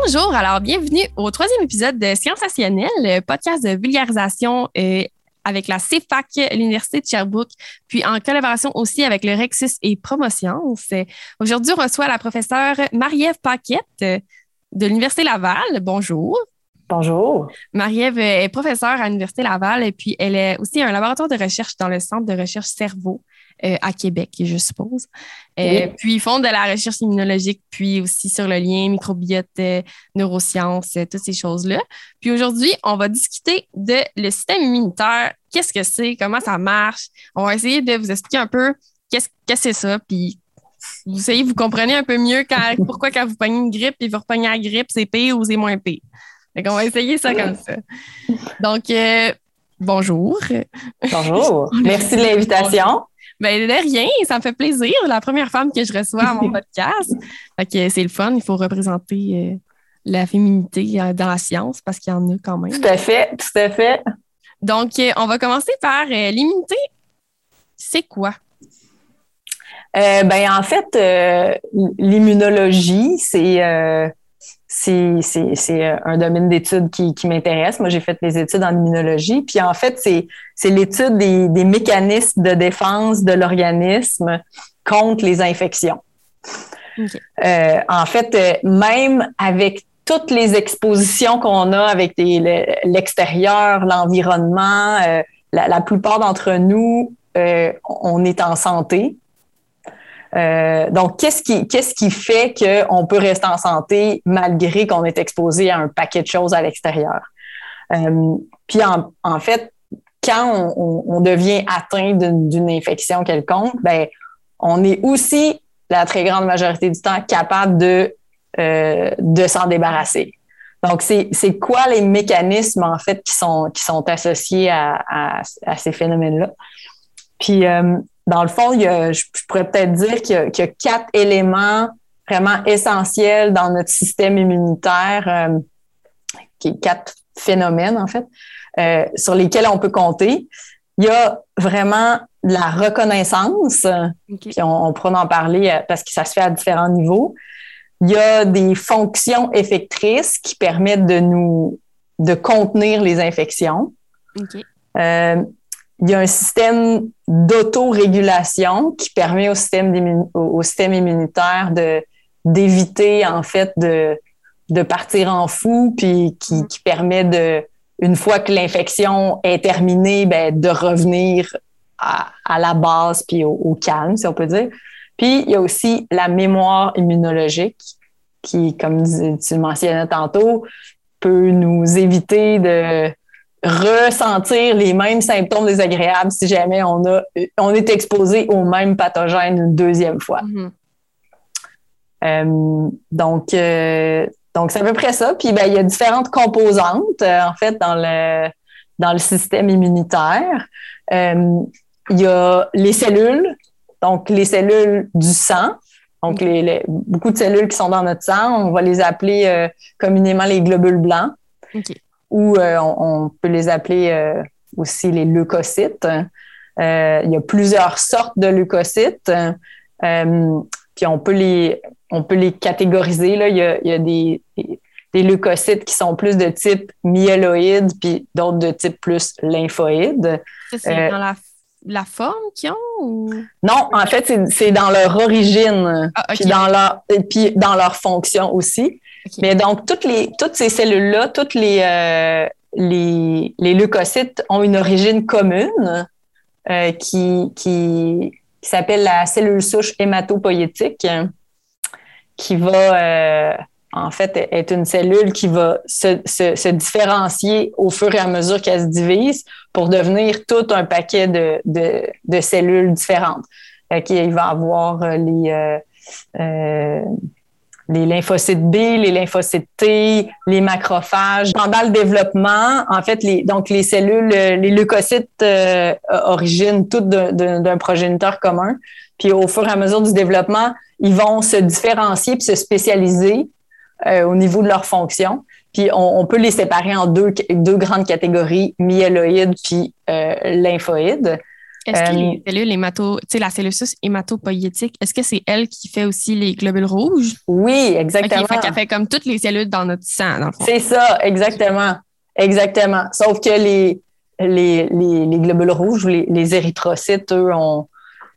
Bonjour, alors bienvenue au troisième épisode de Sensationnel, le podcast de vulgarisation euh, avec la CFAC, l'Université de Sherbrooke, puis en collaboration aussi avec le Rexus et Promotions. Aujourd'hui, on reçoit la professeure Marie-Ève Paquette euh, de l'Université Laval. Bonjour. Bonjour. Marie-Ève est professeure à l'Université Laval et puis elle est aussi un laboratoire de recherche dans le Centre de recherche cerveau euh, à Québec, je suppose. Euh, Oui. Puis ils font de la recherche immunologique, puis aussi sur le lien microbiote, euh, neurosciences, toutes ces choses-là. Puis aujourd'hui, on va discuter de le système immunitaire. Qu'est-ce que c'est? Comment ça marche? On va essayer de vous expliquer un peu qu'est-ce que c'est ça, puis vous essayez, vous comprenez un peu mieux quand, pourquoi quand vous pognez une grippe et vous repognez la grippe, c'est pire ou c'est moins pire. Fait qu'on va essayer ça comme ça. Donc, euh, bonjour. Bonjour. Merci de l'invitation. Ben, de rien, ça me fait plaisir. La première femme que je reçois à mon podcast. Fait que c'est le fun. Il faut représenter euh, la féminité euh, dans la science parce qu'il y en a quand même. Tout à fait, tout à fait. Donc, euh, on va commencer par l'immunité. C'est quoi? Euh, ben, en fait, euh, l'immunologie, c'est euh, c'est c'est- c'est, euh, un domaine d'études qui, qui m'intéresse. Moi, j'ai fait des études en immunologie. Puis, en fait, c'est c'est l'étude des, des mécanismes de défense de l'organisme contre les infections. Euh, en fait, euh, même avec toutes les expositions qu'on a avec l'extérieur, l'environnement, euh, la, la plupart d'entre nous, euh, on est en santé. Euh, donc, qu'est-ce qui, qu'est-ce qui fait qu'on peut rester en santé malgré qu'on est exposé à un paquet de choses à l'extérieur? Euh, puis, en, en fait, quand on, on- devient atteint d'une, infection quelconque, ben, on est aussi, la très grande majorité du temps, capable de, euh, de s'en débarrasser. Donc, c'est, c'est quoi les mécanismes, en fait, qui sont, qui sont associés à, à, à ces phénomènes-là? Puis, euh, dans le fond, il y a, je, pourrais peut-être dire qu'il y, a, qu'il y a quatre éléments vraiment essentiels dans notre système immunitaire, euh, qui quatre phénomènes, en fait, euh, sur lesquels on peut compter. Il y a vraiment la reconnaissance, OK. puis on, on pourra en parler euh, parce que ça se fait à différents niveaux. Il y a des fonctions effectrices qui permettent de nous de contenir les infections. OK. Euh, il y a un système d'autorégulation qui permet au système, au, système immunitaire de d'éviter en fait de, de partir en fou, puis qui, qui permet de, une fois que l'infection est terminée, ben, de revenir à, à la base puis au, au calme, si on peut dire. Puis il y a aussi la mémoire immunologique qui, comme tu tu le mentionnais tantôt, peut nous éviter de ressentir les mêmes symptômes désagréables si jamais on, a, on est exposé au même pathogène une deuxième fois. Mhm. Euh, donc, euh, donc c'est à peu près ça. Puis, ben, il y a différentes composantes, euh, en fait, dans le, dans le système immunitaire. Il y a les cellules, donc les cellules du sang. Donc, les, les- beaucoup de cellules qui sont dans notre sang, on va les appeler communément les globules blancs. Ou euh, on, on peut les appeler euh, aussi les leucocytes. Euh, il y a plusieurs sortes de leucocytes. Puis on peut les, on peut les catégoriser. Là. Il, y a, il y a des, des, des leucocytes qui sont plus de type myéloïde, puis d'autres de type plus lymphoïde. C'est Euh, dans la, la forme qu'ils ont? Ou... Non, en fait, c'est- dans leur origine, Ah, puis dans leur, puis dans leur fonction aussi. Mais donc, toutes, les, toutes ces cellules-là, toutes les, euh, les, leucocytes ont une origine commune euh, qui, qui, qui s'appelle la cellule souche hématopoïétique, qui va euh, en fait être une cellule qui va se, différencier au fur et à mesure qu'elle se divise pour devenir tout un paquet de, de, cellules différentes. Qu'il va avoir les, les lymphocytes B, les lymphocytes T, les macrophages. Pendant le développement, en fait, les, donc les cellules, les leucocytes euh, originent toutes d'un progéniteur commun. Puis au fur et à mesure du développement, ils vont se différencier puis se spécialiser euh, au niveau de leur fonction. Puis on, peut les séparer en deux, deux grandes catégories, myéloïdes puis euh, lymphoïdes. Est-ce que les euh, cellules hémato, la cellule hématopoïétique, est-ce que c'est elle qui fait aussi les globules rouges? Oui, exactement. Okay, fait fait comme toutes les cellules dans notre sang, dans le fond. C'est ça, exactement. Exactement. Sauf que les, les, les, globules rouges, les, les érythrocytes, eux,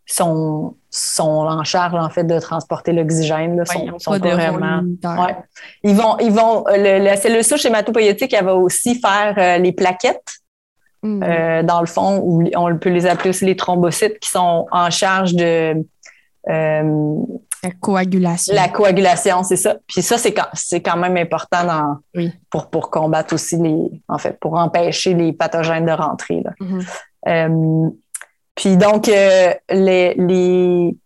sont, sont en charge, en fait, de transporter l'oxygène. Là, sont, sont pas, vraiment. Ouais. Ils vont, ils vont, la cellule souche hématopoïétique, elle va aussi faire euh, les plaquettes. Mm. Euh, dans le fond, on peut les appeler aussi les thrombocytes qui sont en charge de euh, la coagulation. La coagulation, c'est ça. Puis ça, c'est quand, c'est quand même important dans, pour, pour combattre aussi les, en fait, pour empêcher les pathogènes de rentrer. Là. Mm-hmm. Euh, puis donc, les, les,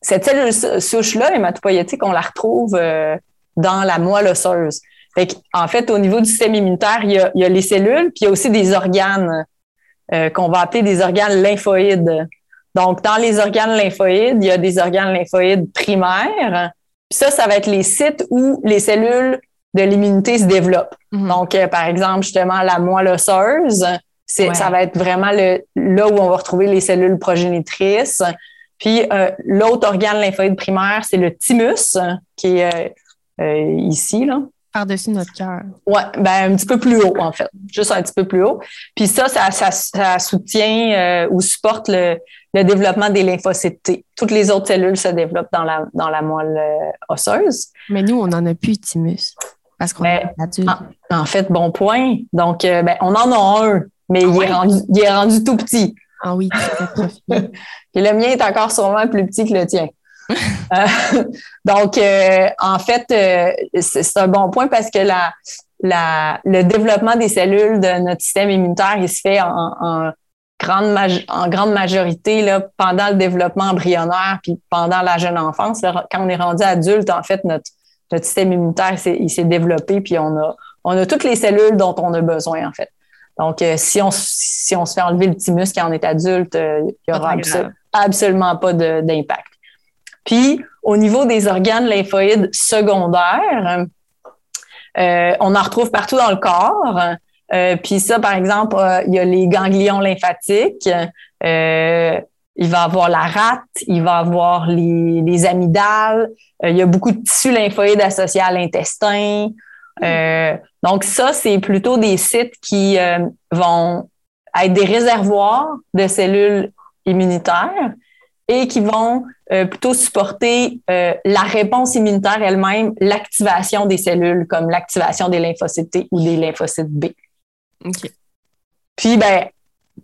cette cellule souche-là, hématopoïétique, on la retrouve dans la moelle osseuse en fait, au niveau du système immunitaire, il y a, les cellules, puis il y a aussi des organes euh, qu'on va appeler des organes lymphoïdes. Donc, dans les organes lymphoïdes, il y a des organes lymphoïdes primaires. Puis ça, ça va être les sites où les cellules de l'immunité se développent. Mm-hmm. Donc, euh, par exemple, justement, la moelle osseuse, ça va être vraiment le, là où on va retrouver les cellules progénitrices. Puis euh, l'autre organe lymphoïde primaire, c'est le thymus, qui est ici, là. Par-dessus notre cœur. Oui, ben, un petit peu plus haut, en fait. Juste un petit peu plus haut. Puis ça, ça, soutient euh, ou supporte le, développement des lymphocytes T. Toutes les autres cellules se développent dans la, dans la moelle euh, osseuse. Mais nous, on n'en a plus de thymus. Parce qu'on est adulte. En, fait, bon point. Donc, euh, ben, on en a un, mais il, est rendu, il est rendu tout petit. Ah oui, Et le mien est encore sûrement plus petit que le tien. Euh, donc, euh, en fait, euh, c'est un bon point parce que la, la, le développement des cellules de notre système immunitaire, il se fait en, grande, en grande majorité là, pendant le développement embryonnaire puis pendant la jeune enfance. quand on est rendu adulte, en fait, notre, notre système immunitaire, il s'est développé puis on a, on a toutes les cellules dont on a besoin, en fait. Donc, si, on, si on se fait enlever le thymus quand on est adulte, il n'y aura absolument pas d'impact. Puis, au niveau des organes lymphoïdes secondaires, euh, on en retrouve partout dans le corps. Euh, puis ça, par exemple, euh, il y a les ganglions lymphatiques. il va avoir la rate, il va avoir les, amygdales. il y a beaucoup de tissus lymphoïdes associés à l'intestin. donc ça, c'est plutôt des sites qui vont être des réservoirs de cellules immunitaires et qui vont euh, plutôt supporter euh, la réponse immunitaire elle-même, l'activation des cellules, comme l'activation des lymphocytes T ou des lymphocytes B. Puis, ben,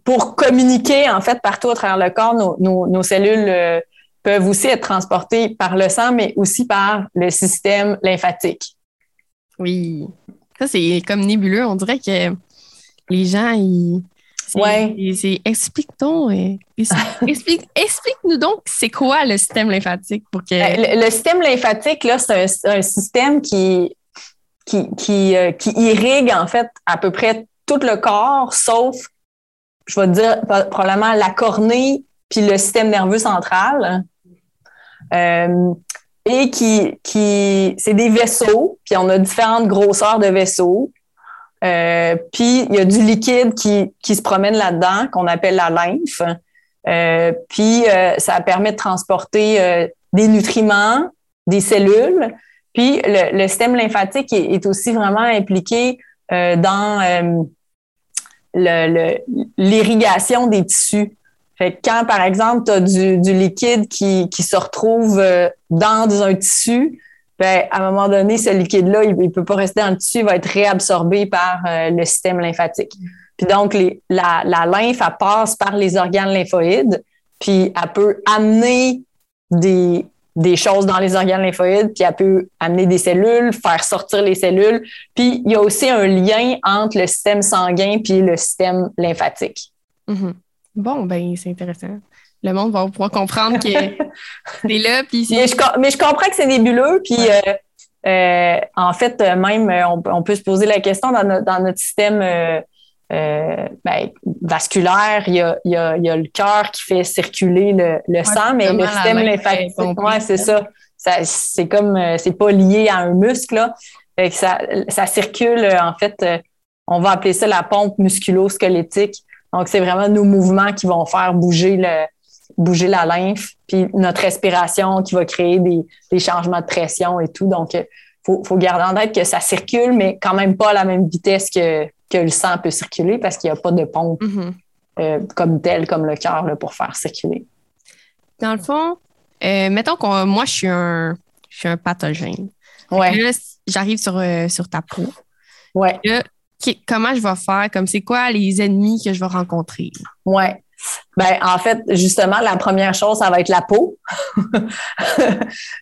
pour communiquer, en fait, partout à travers le corps, nos, cellules euh, peuvent aussi être transportées par le sang, mais aussi par le système lymphatique. Oui. Ça, c'est comme nébuleux. On dirait que les gens, ils Ouais. Explique-nous explique, explique donc c'est quoi le système lymphatique pour que. Ben, le, système lymphatique, là, c'est un, système qui, qui, qui, euh, qui, irrigue en fait à peu près tout le corps, sauf, je vais dire, probablement la cornée puis le système nerveux central. Euh, et qui, qui c'est des vaisseaux, puis on a différentes grosseurs de vaisseaux. Euh, puis il y a du liquide qui, qui se promène là-dedans, qu'on appelle la lymphe. Euh, puis euh, ça permet de transporter des nutriments, des cellules. Puis le, système lymphatique est, aussi vraiment impliqué dans l'irrigation des tissus. Fait quand, par exemple, tu as du, du, liquide qui, qui se retrouve dans un tissu, ben, à un moment donné, ce liquide-là, il ne peut pas rester dans le il va être réabsorbé par euh, le système lymphatique. Puis donc, la, la, lymphe, elle passe par les organes lymphoïdes, puis elle peut amener des, des choses dans les organes lymphoïdes, puis elle peut amener des cellules, faire sortir les cellules. Puis il y a aussi un lien entre le système sanguin puis le système lymphatique. Mm-hmm. Bon, ben c'est intéressant le monde va pouvoir comprendre que c'est là. Puis mais, je, mais je comprends que c'est nébuleux. Puis, euh, Euh, en fait, même, on, on, peut se poser la question dans, notre, dans notre système euh, euh, ben, vasculaire, il y a, il y a, il y a le cœur qui fait circuler le, le sang, mais le système lymphatique, ouais, c'est ça. ça c'est comme, c'est pas lié à un muscle, là. Fait que ça, ça circule, en fait, on va appeler ça la pompe musculo-squelettique. Donc, c'est vraiment nos mouvements qui vont faire bouger le, bouger la lymphe, puis notre respiration qui va créer des, des changements de pression et tout. Donc, il faut, faut, garder en tête que ça circule, mais quand même pas à la même vitesse que, que le sang peut circuler parce qu'il n'y a pas de pompe Mhm. euh, comme telle, comme le cœur, pour faire circuler. Dans le fond, euh, mettons que moi, je suis un, je suis un pathogène. Ouais, j'arrive sur, euh, sur ta peau. ouais, Là, comment je vais faire? Comme c'est quoi les ennemis que je vais rencontrer? ouais. Ben, en fait, justement, la première chose, ça va être la peau.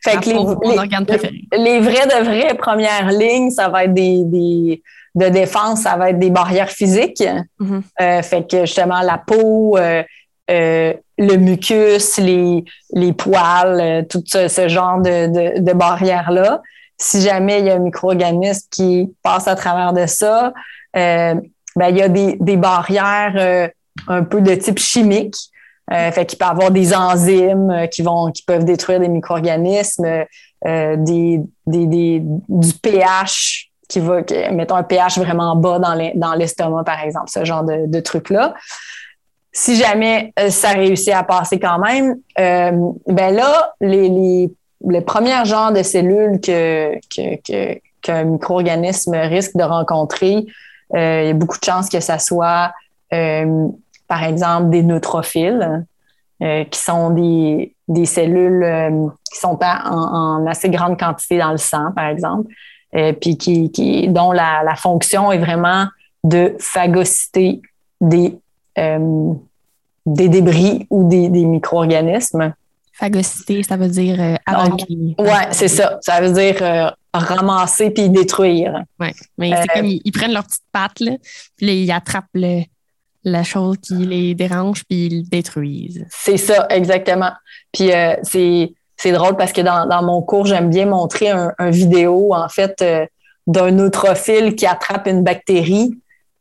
fait La que les, peau, les- vraies de vraies premières lignes, ça va être des, des de défense, ça va être des barrières physiques. Mhm. Euh, fait que justement la peau, euh, euh, le mucus, les, les poils, tout ce, ce genre de, de, de barrières-là. Si jamais il y a un micro-organisme qui passe à travers de ça, ben, il y a des, des barrières euh, un peu de type chimique. Euh, fait qu'il peut avoir des enzymes euh, qui vont qui peuvent détruire des micro-organismes, euh, des, des, des, du pH qui va, mettons un pH vraiment bas dans les- dans l'estomac, par exemple, ce genre de, trucs-là. Si jamais euh, ça réussit à passer quand même, euh, ben là, les, les, les premiers genres de cellules que, que, que, qu'un micro-organisme risque de rencontrer, euh, il y a beaucoup de chances que ça soit, par exemple, des neutrophiles, euh, qui sont des, des cellules euh, qui sont en, en assez grande quantité dans le sang, par exemple, euh, puis qui, qui, dont la, la fonction est vraiment de phagocyter des, euh, des débris ou des, des micro-organismes. Phagocyté, ça veut dire euh. Ouais, c'est ça. Ça veut dire euh, ramasser puis détruire. Ouais. Mais c'est Euh, comme ils, ils prennent leurs petites pattes, là, puis là, ils attrapent le- la chose qui les dérange, puis ils détruisent. C'est ça, exactement. Puis euh, c'est c'est drôle parce que dans, dans mon cours, j'aime bien montrer un, un vidéo, en fait, euh, d'un neutrophile qui attrape une bactérie.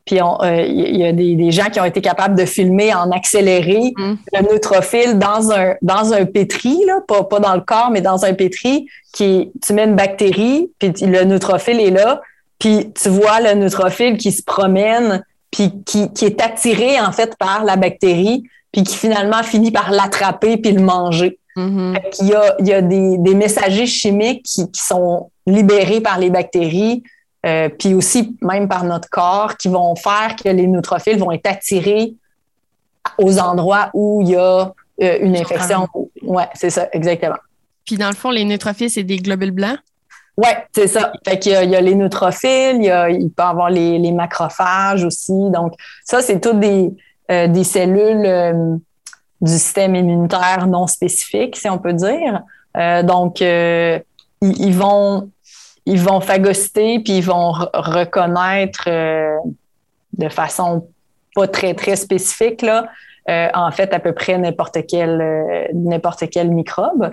Puis euh, il y a des, des gens qui ont été capables de filmer en accéléré Mm. le neutrophile dans un, dans un pétri, là, pas, pas dans le corps, mais dans un pétri, qui tu mets une bactérie, puis le neutrophile est là, puis tu vois le neutrophile qui se promène, puis qui, qui est attiré en fait par la bactérie, puis qui finalement finit par l'attraper puis le manger. Mhm. Fait qu'il y a, il y a des, des messagers chimiques qui, qui sont libérés par les bactéries, euh, puis aussi même par notre corps, qui vont faire que les neutrophiles vont être attirés aux endroits où il y a euh, une infection. Ouais, c'est ça, exactement. Puis dans le fond, les neutrophiles, c'est des globules blancs? Ouais, c'est ça. Fait qu'il y il y a les neutrophiles, il, peut y avoir les, macrophages aussi. Donc, ça, c'est toutes des, euh, cellules euh, du système immunitaire non spécifique, si on peut dire. Euh, donc, ils, vont, ils vont phagocyter puis ils vont re- reconnaître de façon pas très, très spécifique, là, en fait, à peu près n'importe quel, n'importe quel microbe.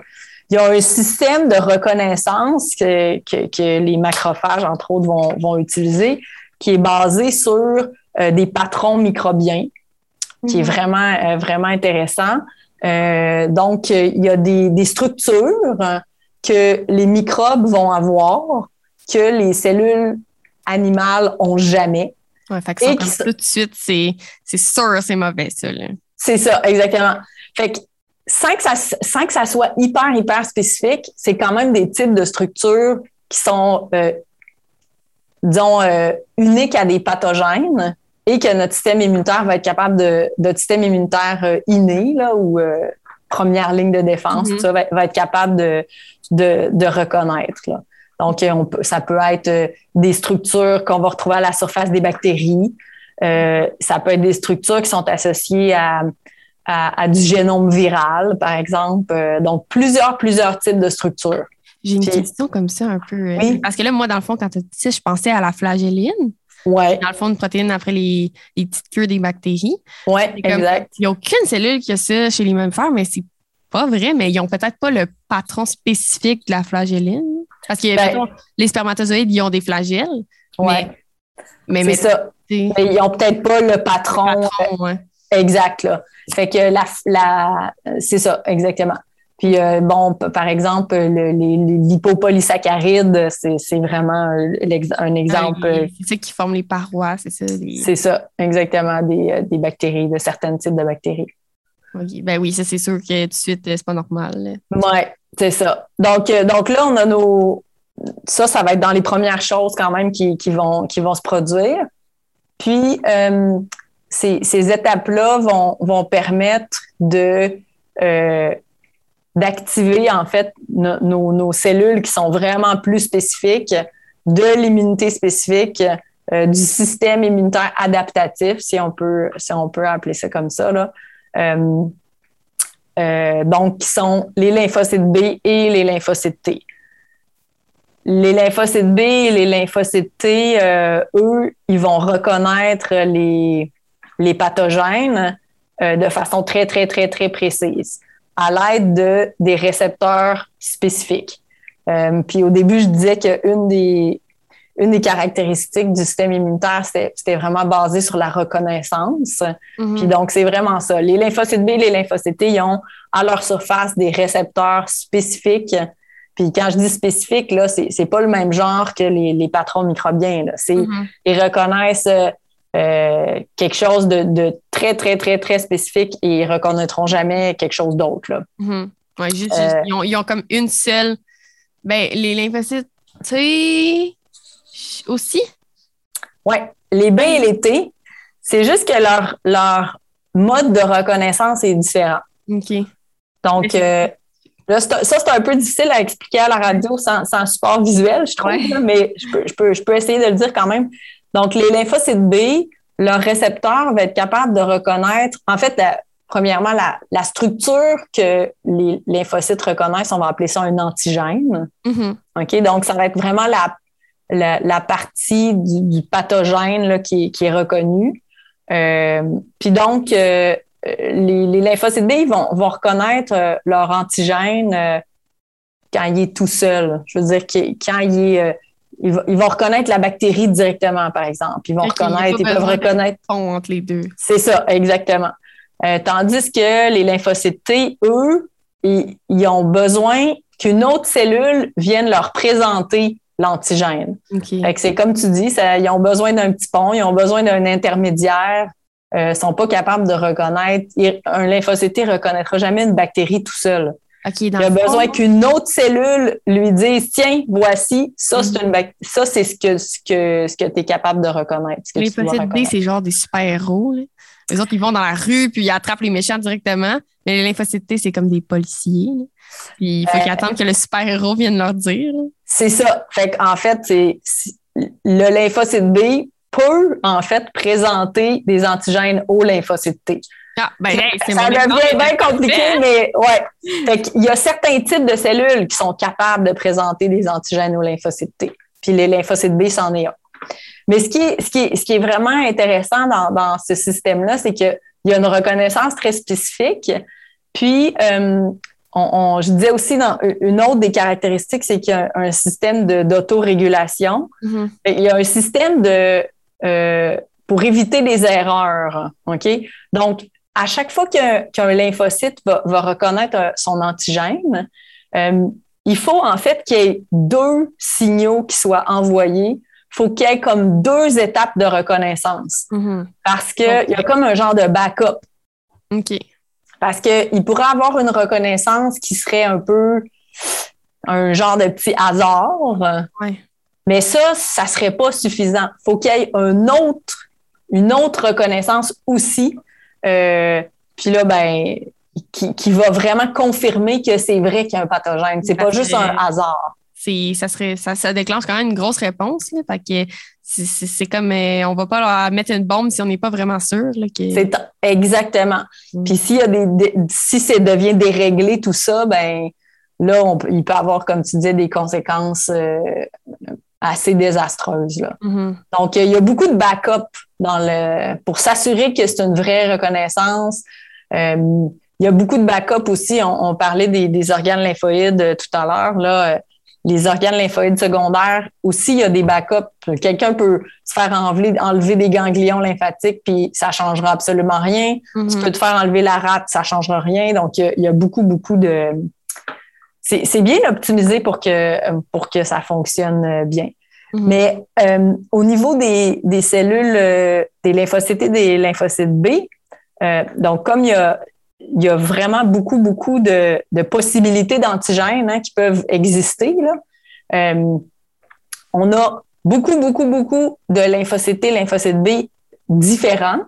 Il y a un système de reconnaissance que, que, que les macrophages, entre autres, vont, vont utiliser, qui est basé sur euh, des patrons microbiens, qui est vraiment, euh, vraiment intéressant. Euh, donc, il y a des, des structures que les microbes vont avoir que les cellules animales ont jamais. Ouais, fait que ça, Et qui- tout de suite, c'est sûr, c'est mauvais, ça. C'est ça, exactement. Fait que sans que ça, sans que ça soit hyper, hyper spécifique, c'est quand même des types de structures qui sont, euh, disons, euh, uniques à des pathogènes et que notre système immunitaire va être capable de, notre système immunitaire euh, inné, là, ou euh, première ligne de défense, tout ça, va, va être capable de, de, de reconnaître. Là. Donc, euh, on peut, ça peut être euh, des structures qu'on va retrouver à la surface des bactéries. Euh, ça peut être des structures qui sont associées à, à, à du génome viral, par exemple. Euh, donc, plusieurs, plusieurs types de structures. J'ai une Puis- question comme ça un peu. euh, Oui. Parce que là, moi, dans le fond, quand tu ça, je pensais à la flagelline. Ouais, Dans le fond, une protéine après les, les petites queues des bactéries. comme- exact. Il n'y a aucune cellule qui a ça chez les mammifères, mais c'est pas vrai, mais ils n'ont peut-être pas le patron spécifique de la flagelline. Parce que Ben- les spermatozoïdes, ils ont des flagelles. Ouais. Mais, ça. sais, ils ont peut-être pas le patron, patron, ouais. Exact, là. Fait que la, la c'est ça, exactement. Puis, euh, bon, par exemple, le- les, les lipopolysaccharides, c'est c'est vraiment un exemple. euh, C'est ça qui forme les parois, c'est ça. les- C'est ça, exactement, des, euh, des bactéries, de certains types de bactéries. Ok. Ben oui, ça, c'est sûr que tout de suite, c'est pas normal. Ouais, c'est ça. Donc, euh, donc là, on a nos. Ça, ça va être dans les premières choses quand même qui, qui vont, qui vont se produire. Puis, ces, ces étapes-là vont, vont permettre de euh, d'activer en fait no- nos, cellules qui sont vraiment plus spécifiques de l'immunité spécifique euh, du système immunitaire adaptatif, si on peut, si on peut appeler ça comme ça. Là. Euh, donc, qui sont les lymphocytes B et les lymphocytes T. Les lymphocytes B et les lymphocytes T, eux, ils vont reconnaître les, les pathogènes euh, de façon très, très, très, très précise à l'aide de, des récepteurs spécifiques. Euh, puis au début, je disais qu'une des, une des caractéristiques du système immunitaire, c'était vraiment basé sur la reconnaissance. Mhm. Puis donc, c'est vraiment ça. Les lymphocytes B et les lymphocytes T, ils ont à leur surface des récepteurs spécifiques. Puis quand je dis spécifique, là, c'est pas le même genre que les, les patrons microbiens. Là. Mhm. Ils reconnaissent euh, quelque chose de, de très, très, très, très spécifique et ils reconnaîtront jamais quelque chose d'autre. Mhm. Ouais, Euh, ils, ont, ils ont comme une seule. Ben, les lymphocytes, tu sais, aussi? Ouais, les B et les T, c'est juste que leur, leur mode de reconnaissance est différent. OK. Donc, euh, là, ça, c'est un peu difficile à expliquer à la radio sans, sans support visuel, je trouve, Ouais. mais je peux, je, peux, je peux essayer de le dire quand même. Donc, les lymphocytes B, leur récepteur va être capable de reconnaître, en fait, la- premièrement, la, la structure que les lymphocytes reconnaissent, on va appeler ça un antigène. Mhm. OK? Donc, ça va être vraiment la, la, la partie du, du pathogène là, qui, est- qui est reconnue. Euh, Puis donc, euh, les, les lymphocytes B ils vont, vont reconnaître euh, leur antigène euh, quand il est tout seul. Je veux dire, quand il est. euh, ils, vont- ils vont reconnaître la bactérie directement, par exemple. Ils vont reconnaître, ils peuvent reconnaître Pont entre les deux. c'est ça, exactement. Euh, tandis que les lymphocytes T, eux, ils, ils ont besoin qu'une autre cellule vienne leur présenter l'antigène. OK. Fait que c'est comme tu dis, ça- ils ont besoin d'un petit pont, ils ont besoin d'un intermédiaire. Euh, sont pas capables de reconnaître. Un lymphocyte T reconnaîtra jamais une bactérie tout seul. OK, dans Il a besoin qu'une autre cellule lui dise tiens, voici, ça c'est une bac- ça c'est ce que ce que ce que tu es capable de reconnaître. ce que Les lymphocytes B, c'est genre des super-héros. là. Les autres, ils vont dans la rue puis ils attrapent les méchants directement. Mais les lymphocytes T, c'est comme des policiers. là. Puis il faut Euh, qu'ils attendent que le super-héros vienne leur dire. C'est ça. Fait qu'en fait, c'est c'est- le lymphocyte B peut en fait présenter des antigènes au lymphocyte T. Ah, ben, ça devient bien compliqué, mais ouais. Fait qu'il y a certains types de cellules qui sont capables de présenter des antigènes au lymphocyte T. Puis les lymphocytes B, c'en est un. Mais ce qui est, ce qui ce qui est vraiment intéressant dans, dans ce système-là, c'est qu'il y a une reconnaissance très spécifique. Puis, euh, on, on- je disais aussi dans une autre des caractéristiques, c'est qu'il y a un, un système d'autorégulation. Mhm. Il y a un système de euh, pour éviter des erreurs. OK? Donc, à chaque fois qu'un qu'un lymphocyte va, va reconnaître euh, son antigène, euh, il faut en fait qu'il y ait deux signaux qui soient envoyés. Il faut qu'il y ait comme deux étapes de reconnaissance Mhm. parce qu'il y a comme un genre de backup. OK. Parce qu'il pourrait avoir une reconnaissance qui serait un peu un genre de petit hasard. Ouais. Mais ça, ça serait pas suffisant. faut qu'il y ait un autre, une autre reconnaissance aussi. Euh, puis là, ben, qui, qui va vraiment confirmer que c'est vrai qu'il y a un pathogène. C'est pas juste un hasard. C'est, ça, serait, ça, ça déclenche quand même une grosse réponse. Là, fait que c'est, c'est- c'est comme euh, on va pas leur mettre une bombe si on n'est pas vraiment sûr. Là, que... C'est exactement. Mm. Puis s'il y a des, des- si ça devient déréglé tout ça, ben là, on peut- il peut avoir, comme tu disais, des conséquences euh, assez désastreuses. Là. Mhm. Donc, il y a beaucoup de backup dans le pour s'assurer que c'est une vraie reconnaissance. Euh, il y a beaucoup de backup aussi. On, on parlait des, des organes lymphoïdes euh, tout à l'heure. Là, Euh, les organes lymphoïdes secondaires, aussi, il y a des backups. Quelqu'un peut se faire enlever, enlever des ganglions lymphatiques, puis ça changera absolument rien. Tu peux te faire enlever la rate, ça changera rien. Donc, il y a, il y a beaucoup, beaucoup de... C'est bien optimisé pour que, pour que ça fonctionne euh, bien. Mhm. Mais euh, au niveau des, des cellules, euh, des lymphocytes et des lymphocytes B, euh, donc comme il y a, il y a vraiment beaucoup, beaucoup de, de possibilités d'antigènes hein, qui peuvent exister, là, on a beaucoup, beaucoup, beaucoup de lymphocytes T, lymphocytes B différents,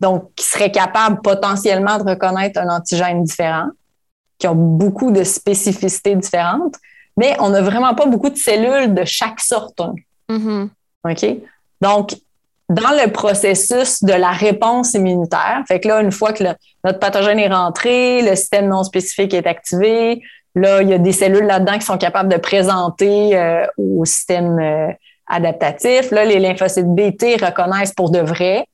donc qui seraient capables potentiellement de reconnaître un antigène différent, qui ont beaucoup de spécificités différentes, mais on n'a vraiment pas beaucoup de cellules de chaque sorte. hein. Mhm. OK? Donc, dans le processus de la réponse immunitaire, fait que là, une fois que le- notre pathogène est rentré, le système non spécifique est activé, là, il y a des cellules là-dedans qui sont capables de présenter euh, au système euh, adaptatif. Là, les lymphocytes BT reconnaissent pour de vrai.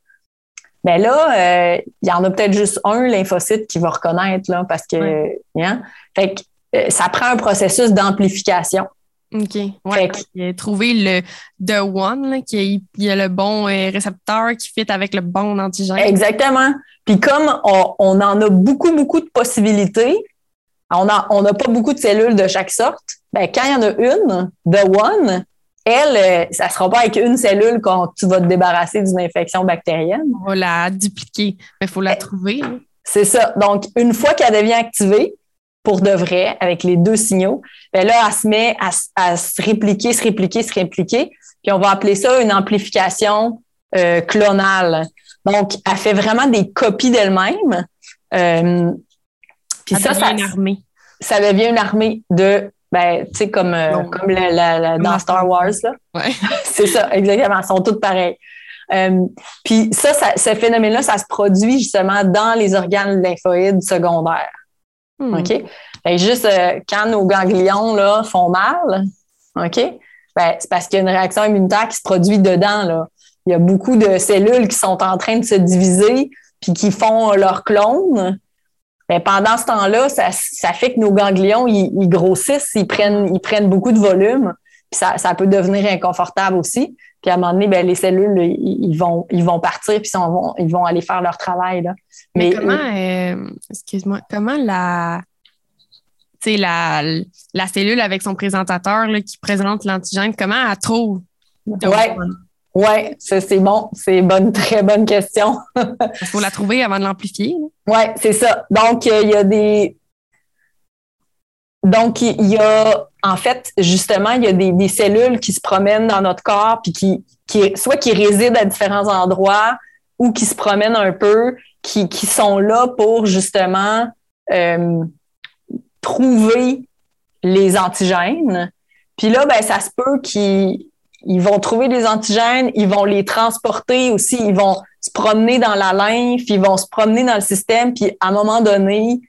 Mais là, euh, il y en a peut-être juste un lymphocyte qui va reconnaître, là, parce que, hein? Fait que euh, ça prend un processus d'amplification. OK. Ouais, que- trouvé le The One, là, qui il y a le bon euh, récepteur qui fit avec le bon antigène. Exactement. Puis comme on, on en a beaucoup, beaucoup de possibilités, on n'a on pas beaucoup de cellules de chaque sorte, ben, quand il y en a une, the one, elle, euh, ça ne sera pas avec une cellule quand tu vas te débarrasser d'une infection bactérienne. On va la dupliquer. Il faut la trouver. là. C'est ça. Donc, une fois qu'elle devient activée, pour de vrai, avec les deux signaux, ben là, elle se met à, se répliquer, se répliquer, se répliquer. Puis on va appeler ça une amplification euh, clonale. Donc, elle fait vraiment des copies d'elle-même. Euh, puis ça, Ça ça, devient une armée. ça devient une armée de, ben, tu sais, comme, euh, comme la- la- la- comme dans Star Wars, là. Ouais. C'est ça, exactement. Elles sont toutes pareilles. Euh, puis ça, ça- ce phénomène-là, ça se produit justement dans les organes lymphoïdes secondaires. Hmm. OK? Que juste euh, quand nos ganglions là, font mal, OK? Ben, c'est parce qu'il y a une réaction immunitaire qui se produit dedans. Là. Il y a beaucoup de cellules qui sont en train de se diviser puis qui font leur clone. Ben, pendant ce temps-là, ça, ça fait que nos ganglions, ils, ils grossissent, ils prennent, ils prennent beaucoup de volume. Puis ça, ça peut devenir inconfortable aussi. Puis à un moment donné, ben, les cellules, ils, vont, ils vont partir puis ils vont, ils vont aller faire leur travail. Là. Mais, Mais- comment, euh, excuse-moi, comment la, la, la cellule avec son présentateur là, qui présente l'antigène, comment elle trouve? Oui, ça, c'est bon. C'est une bonne, très bonne question. Il faut la trouver avant de l'amplifier. Oui, c'est ça. Donc, euh, il y a des. Donc, il y a, en fait, justement, il y a des, des cellules qui se promènent dans notre corps, puis qui, qui, soit qui résident à différents endroits ou qui se promènent un peu, qui, qui sont là pour justement euh, trouver les antigènes. Puis là, ben, ça se peut qu'ils ils vont trouver des antigènes, ils vont les transporter aussi, ils vont se promener dans la lymphe, ils vont se promener dans le système, puis à un moment donné,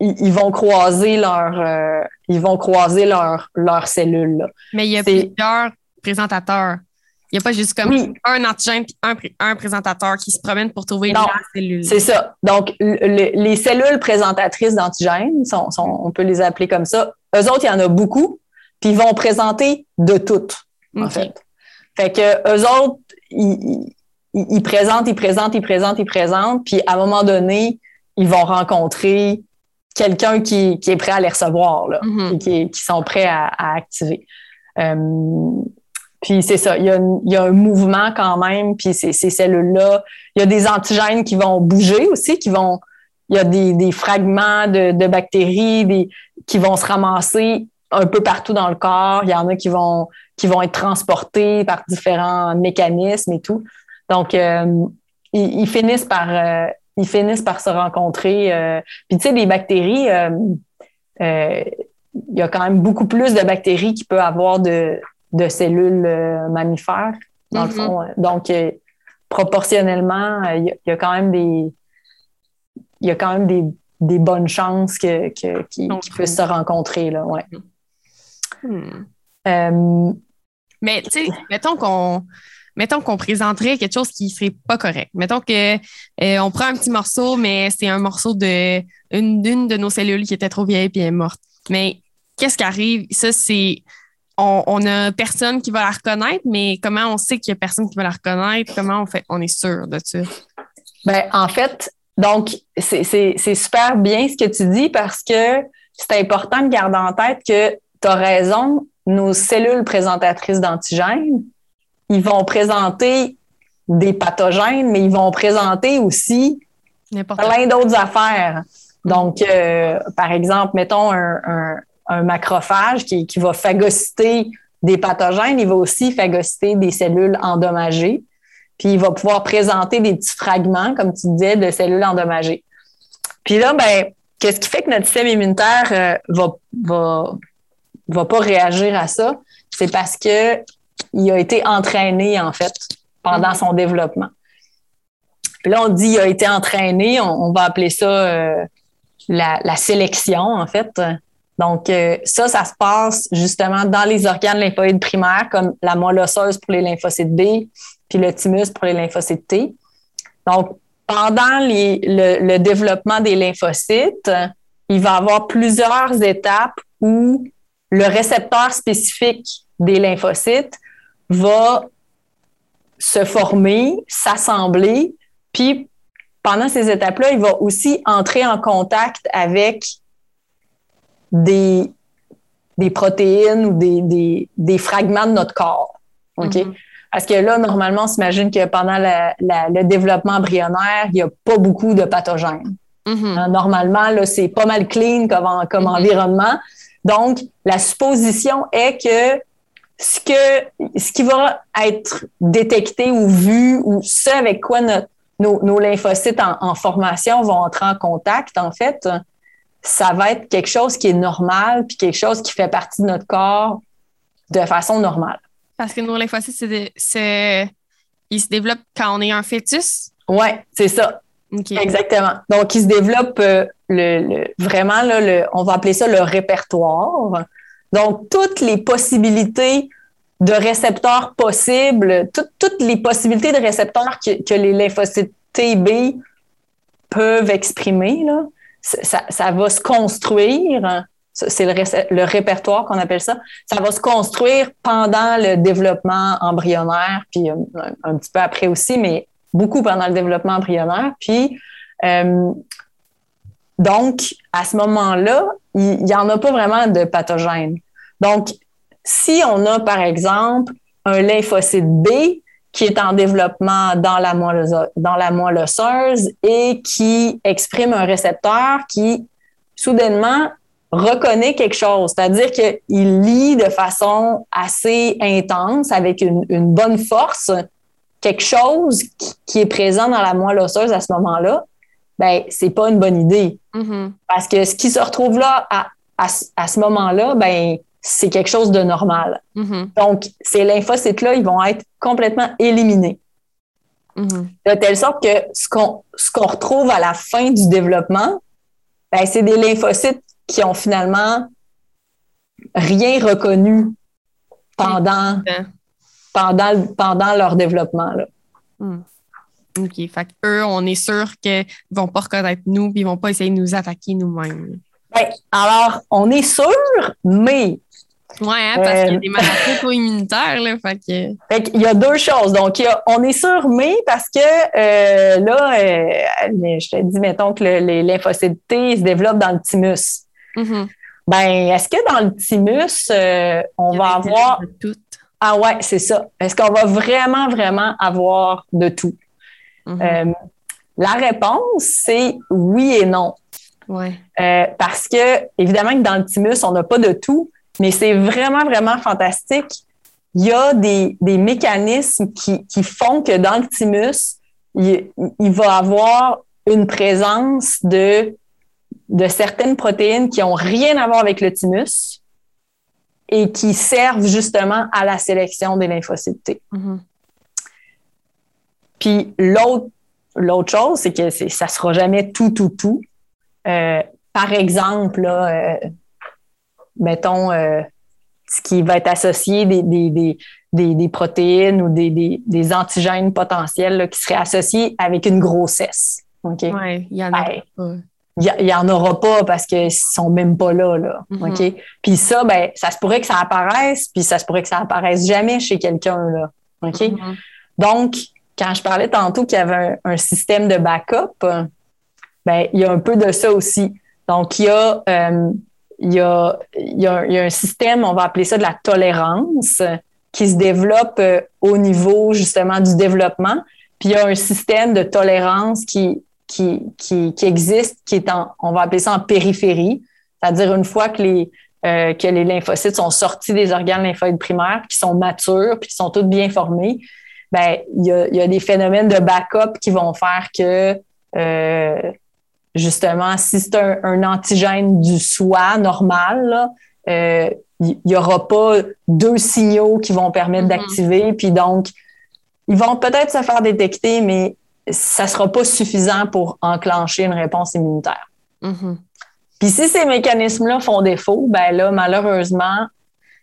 ils, ils vont croiser leur, euh, ils vont croiser leur, leurs cellules. là. Mais il y a plusieurs présentateurs. Il n'y a pas juste comme Oui. un antigène puis un, pré- un présentateur qui se promène pour trouver Non, la cellule. C'est ça. Donc, le- le- les cellules présentatrices d'antigènes, on peut les appeler comme ça. Eux autres, il y en a beaucoup, puis ils vont présenter de toutes, en fait. Fait que eux autres, ils, ils- ils présentent, ils présentent, ils présentent, ils présentent, puis à un moment donné, ils vont rencontrer quelqu'un qui, qui est prêt à les recevoir, là, Mhm. et qui, qui sont prêts à, à activer. Euh, puis c'est ça, il y, a, une- il y a un mouvement quand même, puis ces, ces cellules-là, il y a des antigènes qui vont bouger aussi, qui vont, il y a des, des fragments de, de bactéries des, qui vont se ramasser un peu partout dans le corps. Il y en a qui vont, qui vont être transportés par différents mécanismes et tout. Donc, euh, ils, ils finissent par, euh, ils finissent par se rencontrer. euh. Puis, tu sais, les bactéries, euh, euh, il y a quand même beaucoup plus de bactéries qui peut avoir de, de cellules euh, mammifères, dans le Mhm. fond. Donc, proportionnellement, il y, a- il y a quand même des, il y a quand même des, des bonnes chances que, que- qu'ils On qu'ils puissent se rencontrer. Là, ouais. Hmm. Euh, Mais tu sais, mettons qu'on mettons qu'on présenterait quelque chose qui serait pas correct. Mettons que euh, on prend un petit morceau, mais c'est un morceau de une d'une de nos cellules qui était trop vieille puis elle est morte. Mais qu'est-ce qui arrive? Ça, c'est on, on a personne qui va la reconnaître, mais comment on sait qu'il y a personne qui va la reconnaître? Comment on fait, on est sûr de ça? Ben, en fait, donc, c'est super bien ce que tu dis parce que c'est important de garder en tête que tu as raison, nos cellules présentatrices d'antigènes, ils vont présenter des pathogènes, mais ils vont présenter aussi plein d'autres affaires. Donc, euh, par exemple, mettons un, un- un macrophage qui, qui va phagocyter des pathogènes, il va aussi phagocyter des cellules endommagées. Puis, il va pouvoir présenter des petits fragments, comme tu disais, de cellules endommagées. Puis là, ben, qu'est-ce qui fait que notre système immunitaire euh, va, va, va pas réagir à ça? C'est parce que il a été entraîné, en fait, pendant son développement. Là, on dit il a été entraîné, on, va appeler ça euh, la, sélection, en fait. Donc, euh, ça, ça se passe justement dans les organes lymphoïdes primaires, comme la moelle osseuse pour les lymphocytes B, puis le thymus pour les lymphocytes T. Donc, pendant le, le développement des lymphocytes, il va y avoir plusieurs étapes où le récepteur spécifique des lymphocytes va se former, s'assembler, puis pendant ces étapes-là, il va aussi entrer en contact avec des, des protéines ou des, des, des fragments de notre corps. OK? Mhm. Parce que là, normalement, on s'imagine que pendant la- la- le développement embryonnaire, il n'y a pas beaucoup de pathogènes. Mhm. Hein, Normalement, c'est pas mal clean comme, en- comme Mhm. environnement. Donc, la supposition est que ce, que ce qui va être détecté ou vu ou ce avec quoi notre- nos, nos lymphocytes en, en formation vont entrer en contact, en fait, ça va être quelque chose qui est normal puis quelque chose qui fait partie de notre corps de façon normale. Parce que nos lymphocytes, c'est ils se développent quand on est un fœtus? Ouais, c'est ça. Exactement. Donc, il se développe euh, le, le- vraiment, là, le, on va appeler ça le répertoire. Donc, toutes les possibilités de récepteurs possibles, tout- toutes les possibilités de récepteurs que, que les lymphocytes TB peuvent exprimer, là, ça, ça- va se construire. C'est le, répertoire qu'on appelle ça. Ça va se construire pendant le développement embryonnaire, puis euh, un petit peu après aussi, mais beaucoup pendant le développement embryonnaire. Puis, euh, donc, à ce moment-là, il n'y en a pas vraiment de pathogènes. Donc, si on a, par exemple, un lymphocyte B qui est en développement dans la moelle, dans la moelle osseuse et qui exprime un récepteur qui, soudainement, reconnaît quelque chose, c'est-à-dire qu'il lit de façon assez intense, avec une bonne force, quelque chose qui, qui est présent dans la moelle osseuse à ce moment-là, ben c'est pas une bonne idée. Mhm. Parce que ce qui se retrouve là à, à, ce- à ce moment-là, ben c'est quelque chose de normal. Mhm. Donc, ces lymphocytes-là, ils vont être complètement éliminés. Mhm. De telle sorte que ce qu'on retrouve à la fin du développement, ben, c'est des lymphocytes qui ont finalement rien reconnu pendant. Pendant, pendant leur développement. Là. Mhm. OK. Fait que eux, on est sûr qu'ils vont pas reconnaître nous puis ils vont pas essayer de nous attaquer nous-mêmes. Ben, alors, on est sûr, mais Ouais, hein, parce qu'il y a Euh. des maladies auto-immunitaires, là. Fait que. Fait qu'il y a deux choses. Donc, il y a- on est sûr, mais parce que euh, là, euh, je te dis, mettons que le- les lymphocytes T se développent dans le thymus. Mhm. Ben, est-ce que dans le thymus, on Il va avoir. tout. Ah ouais, c'est ça. Est-ce qu'on va vraiment, vraiment avoir de tout? Mhm. Euh, la réponse, c'est oui et non. ouais. Euh, parce que, évidemment, que dans le thymus, on n'a pas de tout, mais c'est vraiment, vraiment fantastique. Il y a des, des mécanismes qui, qui font que dans le thymus, il, il va avoir une présence de, de certaines protéines qui n'ont rien à voir avec le thymus et qui servent justement à la sélection des lymphocytes T. Mhm. Puis l'autre, l'autre chose, c'est que ça sera jamais tout, tout, tout. Euh, par exemple, là, euh, mettons, euh, ce qui va être associé des, des, des, des, protéines ou des, des, des antigènes potentiels là, qui seraient associés avec une grossesse. OK? Ouais, il y en a Ben. Il n'y en aura pas parce qu'ils sont même pas là. là Mhm. OK? Puis ça, ben, ça se pourrait que ça apparaisse, puis ça se pourrait que ça apparaisse jamais chez quelqu'un. Là, OK? Mhm. Donc, quand je parlais tantôt qu'il y avait un, un système de backup, ben, il y a un peu de ça aussi. Donc, il y a, euh, il y a, il y a, il y a un système, on va appeler ça de la tolérance, qui se développe euh, au niveau justement du développement. Puis il y a un système de tolérance qui, qui, qui, qui existe, qui est en, on va appeler ça en périphérie, c'est-à-dire une fois que les, euh, que les lymphocytes sont sortis des organes lymphoïdes primaires, qui sont matures, puis qui sont tous bien formés, ben il y a, il y a des phénomènes de backup qui vont faire que euh, justement, si c'est un, un antigène du soi normal, là, euh, il n'y aura pas deux signaux qui vont permettre Mhm. d'activer. Puis donc, ils vont peut-être se faire détecter, mais ça ne sera pas suffisant pour enclencher une réponse immunitaire. Mhm. Puis si ces mécanismes-là font défaut, ben là, malheureusement,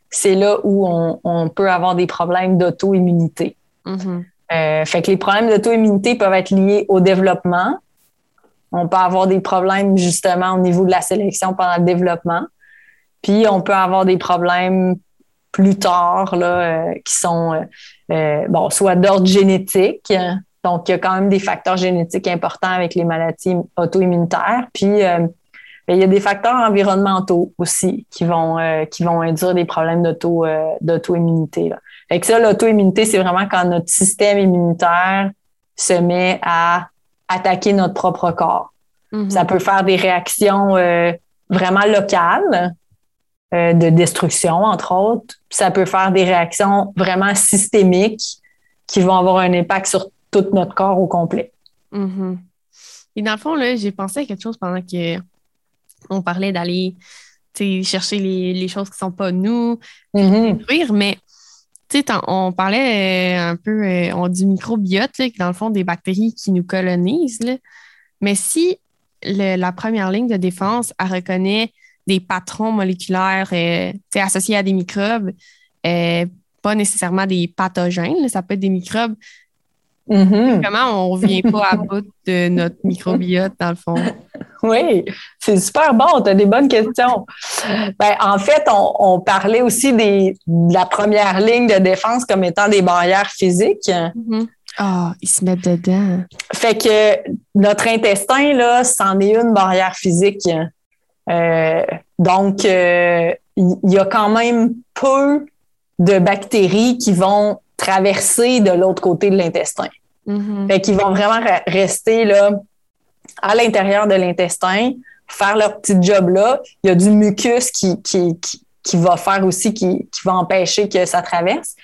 c'est là où on, on peut avoir des problèmes d'auto-immunité. Mhm. Euh, fait que les problèmes d'auto-immunité peuvent être liés au développement. On peut avoir des problèmes justement au niveau de la sélection pendant le développement. Puis on peut avoir des problèmes plus tard là, euh, qui sont euh, bon, soit d'ordre génétique. Donc, il y a quand même des facteurs génétiques importants avec les maladies auto-immunitaires. Puis euh, il y a des facteurs environnementaux aussi qui vont, euh, qui vont induire des problèmes euh, d'auto-immunité. là. Fait que ça, l'auto-immunité, c'est vraiment quand notre système immunitaire se met à attaquer notre propre corps. Mhm. Ça peut faire des réactions euh, vraiment locales euh, de destruction, entre autres. Ça peut faire des réactions vraiment systémiques qui vont avoir un impact sur tout notre corps au complet. Mhm. Et dans le fond, là, j'ai pensé à quelque chose pendant que on parlait d'aller chercher les, les choses qui sont pas nous, Mhm. détruire, mais on parlait euh, un peu euh, on, du microbiote, là, qui dans le fond, des bactéries qui nous colonisent. là. Mais si le- la première ligne de défense, elle reconnaît des patrons moléculaires euh, associés à des microbes, euh, pas nécessairement des pathogènes, là, ça peut être des microbes. Mhm. Comment on ne vient pas à bout de notre microbiote, dans le fond? Oui, c'est super bon, tu as des bonnes questions. Ben, en fait, on, on parlait aussi des, de la première ligne de défense comme étant des barrières physiques. Ah, ils se mettent dedans. Fait que notre intestin, là, c'en est une barrière physique. Euh, donc, euh, il y, a quand même peu de bactéries qui vont traverser de l'autre côté de l'intestin. Fait qu'ils vont vraiment re- rester là à l'intérieur de l'intestin, faire leur petit job là. Il y a du mucus qui, qui, qui, qui va faire aussi, qui, qui va empêcher que ça traverse.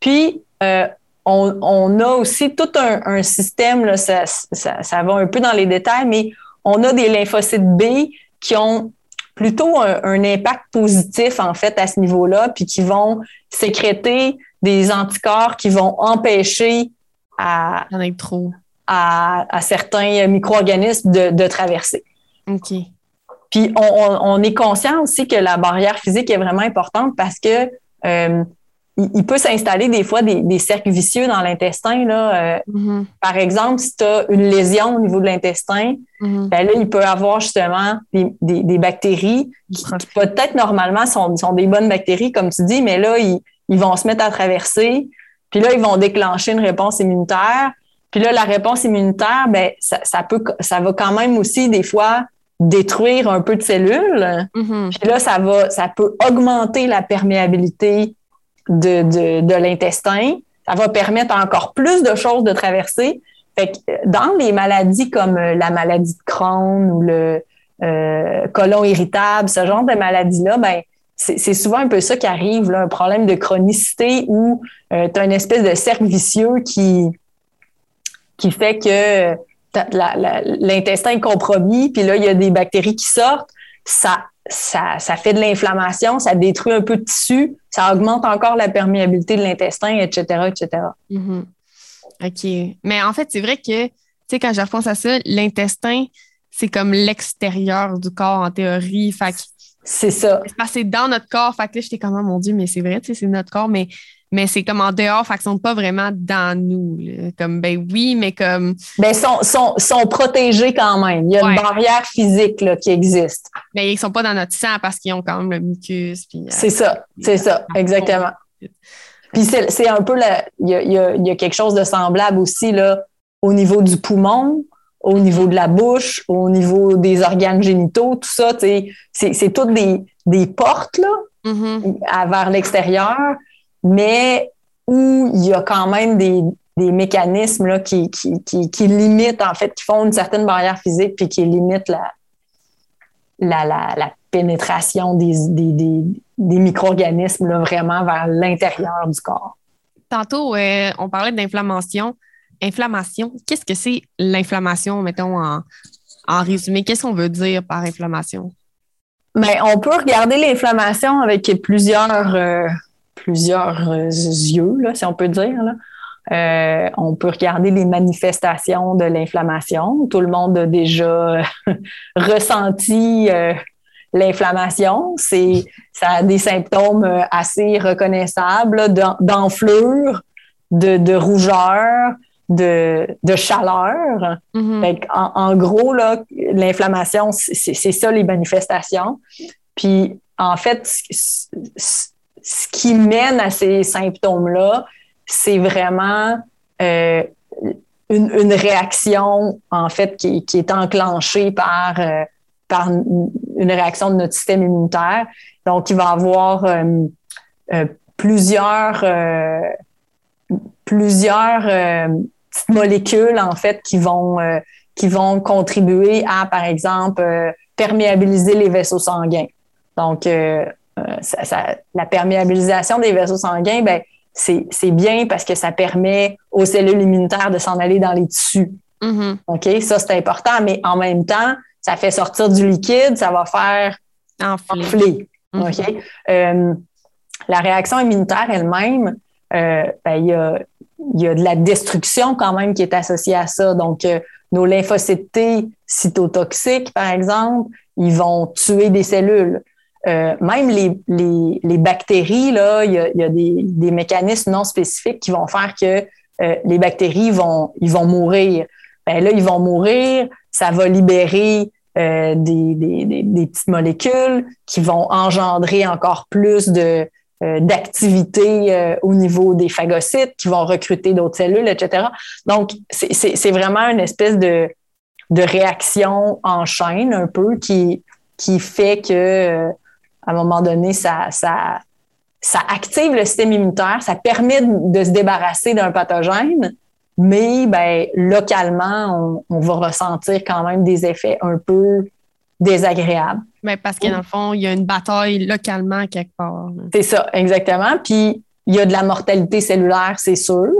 Puis, euh, on, on a aussi tout un, un système, là, ça, ça, ça va un peu dans les détails, mais on a des lymphocytes B qui ont plutôt un, un impact positif, en fait, à ce niveau-là, puis qui vont sécréter des anticorps qui vont empêcher à, trop. à, à certains micro-organismes de, de traverser. OK. Puis on, on- on est conscient aussi que la barrière physique est vraiment importante parce que euh, il, il peut s'installer des fois des, des cercles vicieux dans l'intestin. Là. Euh, Mhm. par exemple, si tu as une lésion au niveau de l'intestin, Mhm. ben là, il peut avoir justement des, des- des bactéries qui, qui peut-être normalement sont, sont des bonnes bactéries, comme tu dis, mais là, ils, ils vont se mettre à traverser. Puis là, ils vont déclencher une réponse immunitaire. Puis là, la réponse immunitaire, ben, ça, ça peut, ça va quand même aussi des fois détruire un peu de cellules. Mhm. Puis là, ça va, ça peut augmenter la perméabilité de, de, de l'intestin. Ça va permettre encore plus de choses de traverser. Fait que euh, dans les maladies comme euh, la maladie de Crohn ou le euh, colon irritable, ce genre de maladies-là, ben, c'est souvent un peu ça qui arrive, un problème de chronicité où tu as une espèce de cercle vicieux qui, qui fait que l'intestin est compromis, puis là, il y a des bactéries qui sortent. Ça, ça, ça fait de l'inflammation, ça détruit un peu de tissu, ça augmente encore la perméabilité de l'intestin, etc., etc. Mhm. OK. Mais en fait, c'est vrai que, tu sais, quand je repense à ça, l'intestin, c'est comme l'extérieur du corps en théorie. Fait C'est ça. c'est parce que c'est dans notre corps. Fait que là, j'étais comme, oh mon Dieu, mais c'est vrai, tu sais, c'est notre corps. Mais, mais c'est comme en dehors, fait qu'ils sont pas vraiment dans nous. là. Comme, ben oui, mais comme, Ben, sont, sont, sont protégés quand même. Il y a Ouais. une barrière physique là, qui existe. ben, ils sont pas dans notre sang parce qu'ils ont quand même le mucus. Puis, euh, C'est ça, c'est ça, exactement. Puis c'est c'est un peu, il y a, y a quelque chose de semblable aussi là, au niveau du poumon, au niveau de la bouche, au niveau des organes génitaux, tout ça, c'est toutes des, des portes là, Mhm. à- vers l'extérieur, mais où il y a quand même des, des mécanismes là, qui, qui, qui, qui limitent, en fait, qui font une certaine barrière physique puis qui limitent la, la, la, la pénétration des, des, des, des micro-organismes vraiment vers l'intérieur du corps. Tantôt, euh, on parlait d'inflammation. Inflammation, qu'est-ce que c'est l'inflammation, mettons, en, en résumé? Qu'est-ce qu'on veut dire par inflammation? Mais on peut regarder l'inflammation avec plusieurs, euh, plusieurs euh, yeux, là, si on peut dire. Euh, on peut regarder les manifestations de l'inflammation. Tout le monde a déjà ressenti l'inflammation. Ça a des symptômes assez reconnaissables d'enflure, de, de rougeur, de, de chaleur. Fait en, en gros, là, l'inflammation, c'est ça les manifestations. Puis, en fait, ce, ce- ce qui mène à ces symptômes-là, c'est vraiment euh, une, une réaction, en fait, qui, qui est enclenchée par, euh, par une réaction de notre système immunitaire. Donc, il va y avoir euh, plusieurs, plusieurs euh, petites molécules, en fait, qui vont, euh, qui vont contribuer à, par exemple, euh, perméabiliser les vaisseaux sanguins. Donc, euh, euh, ça- ça- la perméabilisation des vaisseaux sanguins, ben, c'est c'est bien parce que ça permet aux cellules immunitaires de s'en aller dans les tissus. Mhm. OK? Ça, c'est important, mais en même temps, ça fait sortir du liquide, ça va faire enfler. Mhm. OK? Euh, la réaction immunitaire elle-même, euh, ben, il y, a, il y a de la destruction quand même qui est associée à ça. Donc, euh, nos lymphocytes T cytotoxiques, par exemple, ils vont tuer des cellules. Euh, même les, les, les bactéries, là, il y a, il y a des, des mécanismes non spécifiques qui vont faire que euh, les bactéries vont, ils vont mourir. Ben là, ils vont mourir, ça va libérer des, des, des, petites molécules qui vont engendrer encore plus de d'activité euh, au niveau des phagocytes, qui vont recruter d'autres cellules, etc. Donc, c'est- vraiment une espèce de, réaction en chaîne un peu qui, fait que euh, à un moment donné, ça, active le système immunitaire, ça permet de, se débarrasser d'un pathogène, mais ben, localement, on va ressentir quand même des effets un peu désagréables. Ben, parce que dans le fond, il y a une bataille localement quelque part. C'est ça, exactement. Puis, il y a de la mortalité cellulaire, c'est sûr.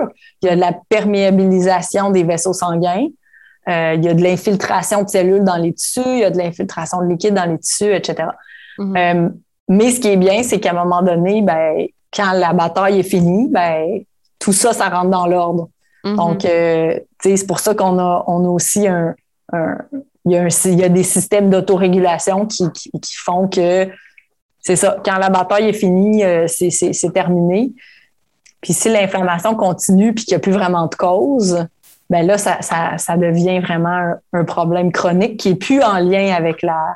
Il y a de la perméabilisation des vaisseaux sanguins. Euh, il y a de l'infiltration de cellules dans les tissus. Il y a de l'infiltration de liquide dans les tissus, etc. Mhm. Euh, mais ce qui est bien, c'est qu'à un moment donné, ben, quand la bataille est finie, ben, tout ça, ça rentre dans l'ordre. Mhm. Donc, euh, c'est pour ça qu'on a, on a aussi un, un- il, y a un- il y a des systèmes d'autorégulation qui, qui, qui font que c'est ça, quand la bataille est finie, euh, c'est, terminé. Puis si l'inflammation continue puis qu'il n'y a plus vraiment de cause, ben là, ça, ça, ça devient vraiment un, un problème chronique qui est plus en lien avec la,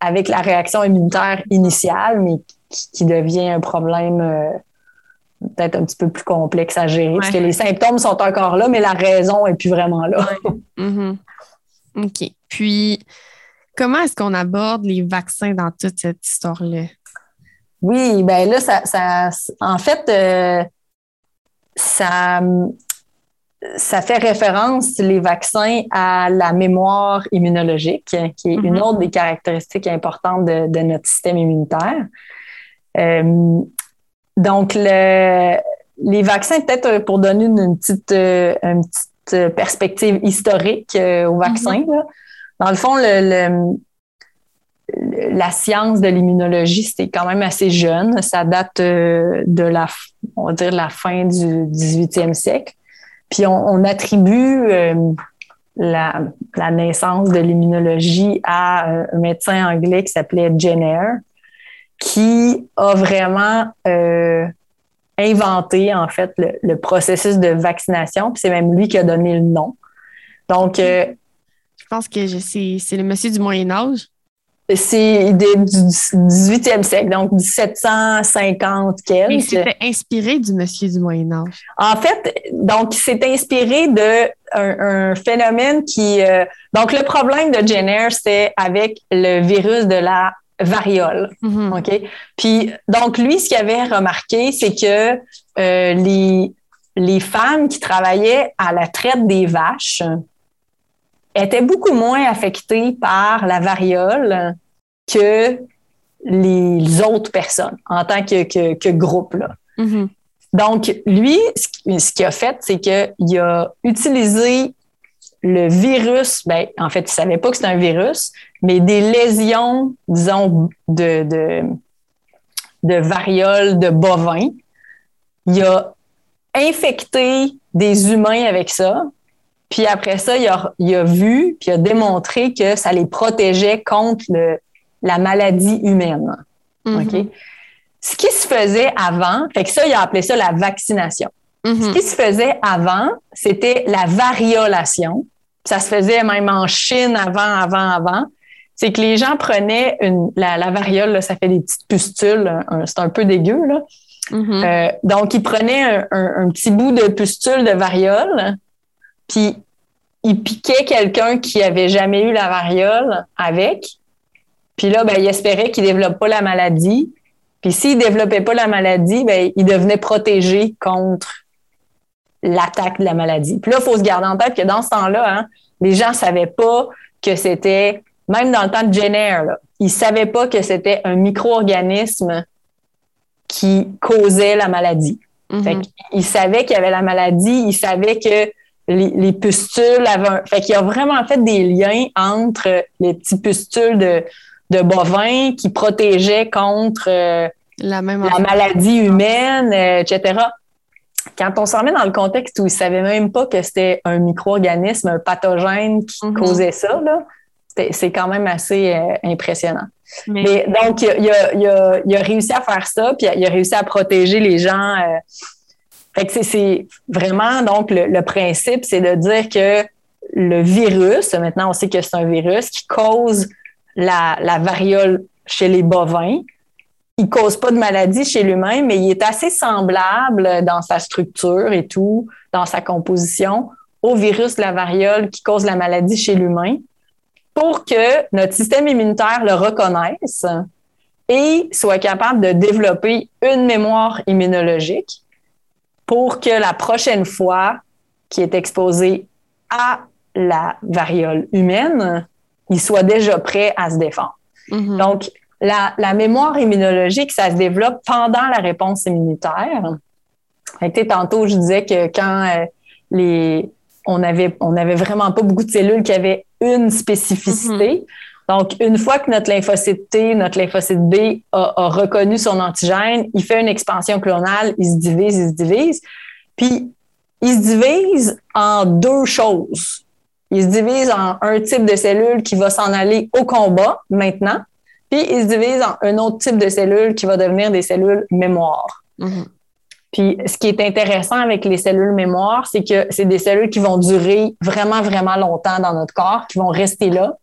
avec la réaction immunitaire initiale, mais qui, qui devient un problème euh, peut-être un petit peu plus complexe à gérer, parce que les symptômes sont encore là, mais la raison est plus vraiment là. Mhm. OK. Puis, comment est-ce qu'on aborde les vaccins dans toute cette histoire-là? Oui, ben là, ça, ça en fait, euh, ça, ça fait référence, les vaccins, à la mémoire immunologique, qui est une Mhm. autre des caractéristiques importantes de, de notre système immunitaire. Euh, donc, le, les vaccins, peut-être euh, pour donner une, une petite, euh, une petite perspective historique euh, aux vaccins, là. dans le fond, le, le- la science de l'immunologie, c'était quand même assez jeune. Ça date euh, de la, on va dire, la fin du 18e siècle. Puis on, on attribue euh, la, la naissance de l'immunologie à euh, un médecin anglais qui s'appelait Jenner, qui a vraiment euh, inventé, en fait, le, processus de vaccination. Puis c'est même lui qui a donné le nom. Donc, euh, je pense que c'est le monsieur du Moyen Âge. C'est du 18e siècle, donc 1750 quelques. Il s'était inspiré du monsieur du Moyen Âge. En fait, donc il s'est inspiré de un, phénomène qui. Euh, donc le problème de Jenner, c'est avec le virus de la variole. Mhm. OK? Puis, donc, lui, ce qu'il avait remarqué, c'est que euh, les, les femmes qui travaillaient à la traite des vaches étaient beaucoup moins affectées par la variole que les autres personnes en tant que, que, groupe. Là. Mhm. Donc, lui, ce qu'il a fait, c'est qu'il a utilisé le virus, ben, en fait, il ne savait pas que c'était un virus, mais des lésions, disons, de, de, de variole de bovin. Il a infecté des humains avec ça. Puis après ça, il a, il a vu, puis il a démontré que ça les protégeait contre le, la maladie humaine. Mm-hmm. OK? Ce qui se faisait avant, fait que ça, il a appelé ça la vaccination. Mm-hmm. Ce qui se faisait avant, c'était la variolation. Ça se faisait même en Chine avant, avant, avant. C'est que les gens prenaient une, la, la variole, ça fait des petites pustules, c'est un peu dégueu, là. Mhm. Euh, donc, ils prenaient un, petit bout de pustule de variole, puis ils piquaient quelqu'un qui avait jamais eu la variole avec. Puis là, ben, ils espéraient qu'il ne développe pas la maladie. Puis s'il ne développait pas la maladie, ben, il devenait protégé contre l'attaque de la maladie. Puis là, il faut se garder en tête que dans ce temps-là, hein, les gens ne savaient pas que c'était, même dans le temps de Jenner, là, ils ne savaient pas que c'était un micro-organisme qui causait la maladie. Mhm. il savait qu'il y avait la maladie, il savait que les, pustules avaient un... Fait qu'il a vraiment fait des liens entre les petits pustules de, de bovins qui protégeaient contre euh, la, même la maladie humaine, euh, etc. Quand on s'en met dans le contexte où il ne savait même pas que c'était un micro-organisme, un pathogène qui Mhm. causait ça, c'est- quand même assez euh, impressionnant. Mais- Mais donc, il a, il a- il a- il a réussi à faire ça, puis il a réussi à protéger les gens. euh. Fait que c'est- c'est vraiment, donc, le, le principe, c'est de dire que le virus, maintenant on sait que c'est un virus qui cause la, la variole chez les bovins. Il cause pas de maladie chez l'humain, mais il est assez semblable dans sa structure et tout, dans sa composition, au virus de la variole qui cause la maladie chez l'humain pour que notre système immunitaire le reconnaisse et soit capable de développer une mémoire immunologique pour que la prochaine fois qu'il est exposé à la variole humaine, il soit déjà prêt à se défendre. Mhm. Donc, la, la mémoire immunologique, ça se développe pendant la réponse immunitaire. Fait que, tantôt, je disais que quand euh, les, on avait, on avait vraiment pas beaucoup de cellules qui avaient une spécificité. Donc, une fois que notre lymphocyte T, notre lymphocyte B a, a reconnu son antigène, il fait une expansion clonale, il se divise, il se divise. Puis, il se divise en deux choses. Il se divise en un type de cellule qui va s'en aller au combat maintenant, puis il se divise en un autre type de cellule qui va devenir des cellules mémoire. Mhm. Puis ce qui est intéressant avec les cellules mémoire, c'est que c'est des cellules qui vont durer vraiment, vraiment longtemps dans notre corps, qui vont rester là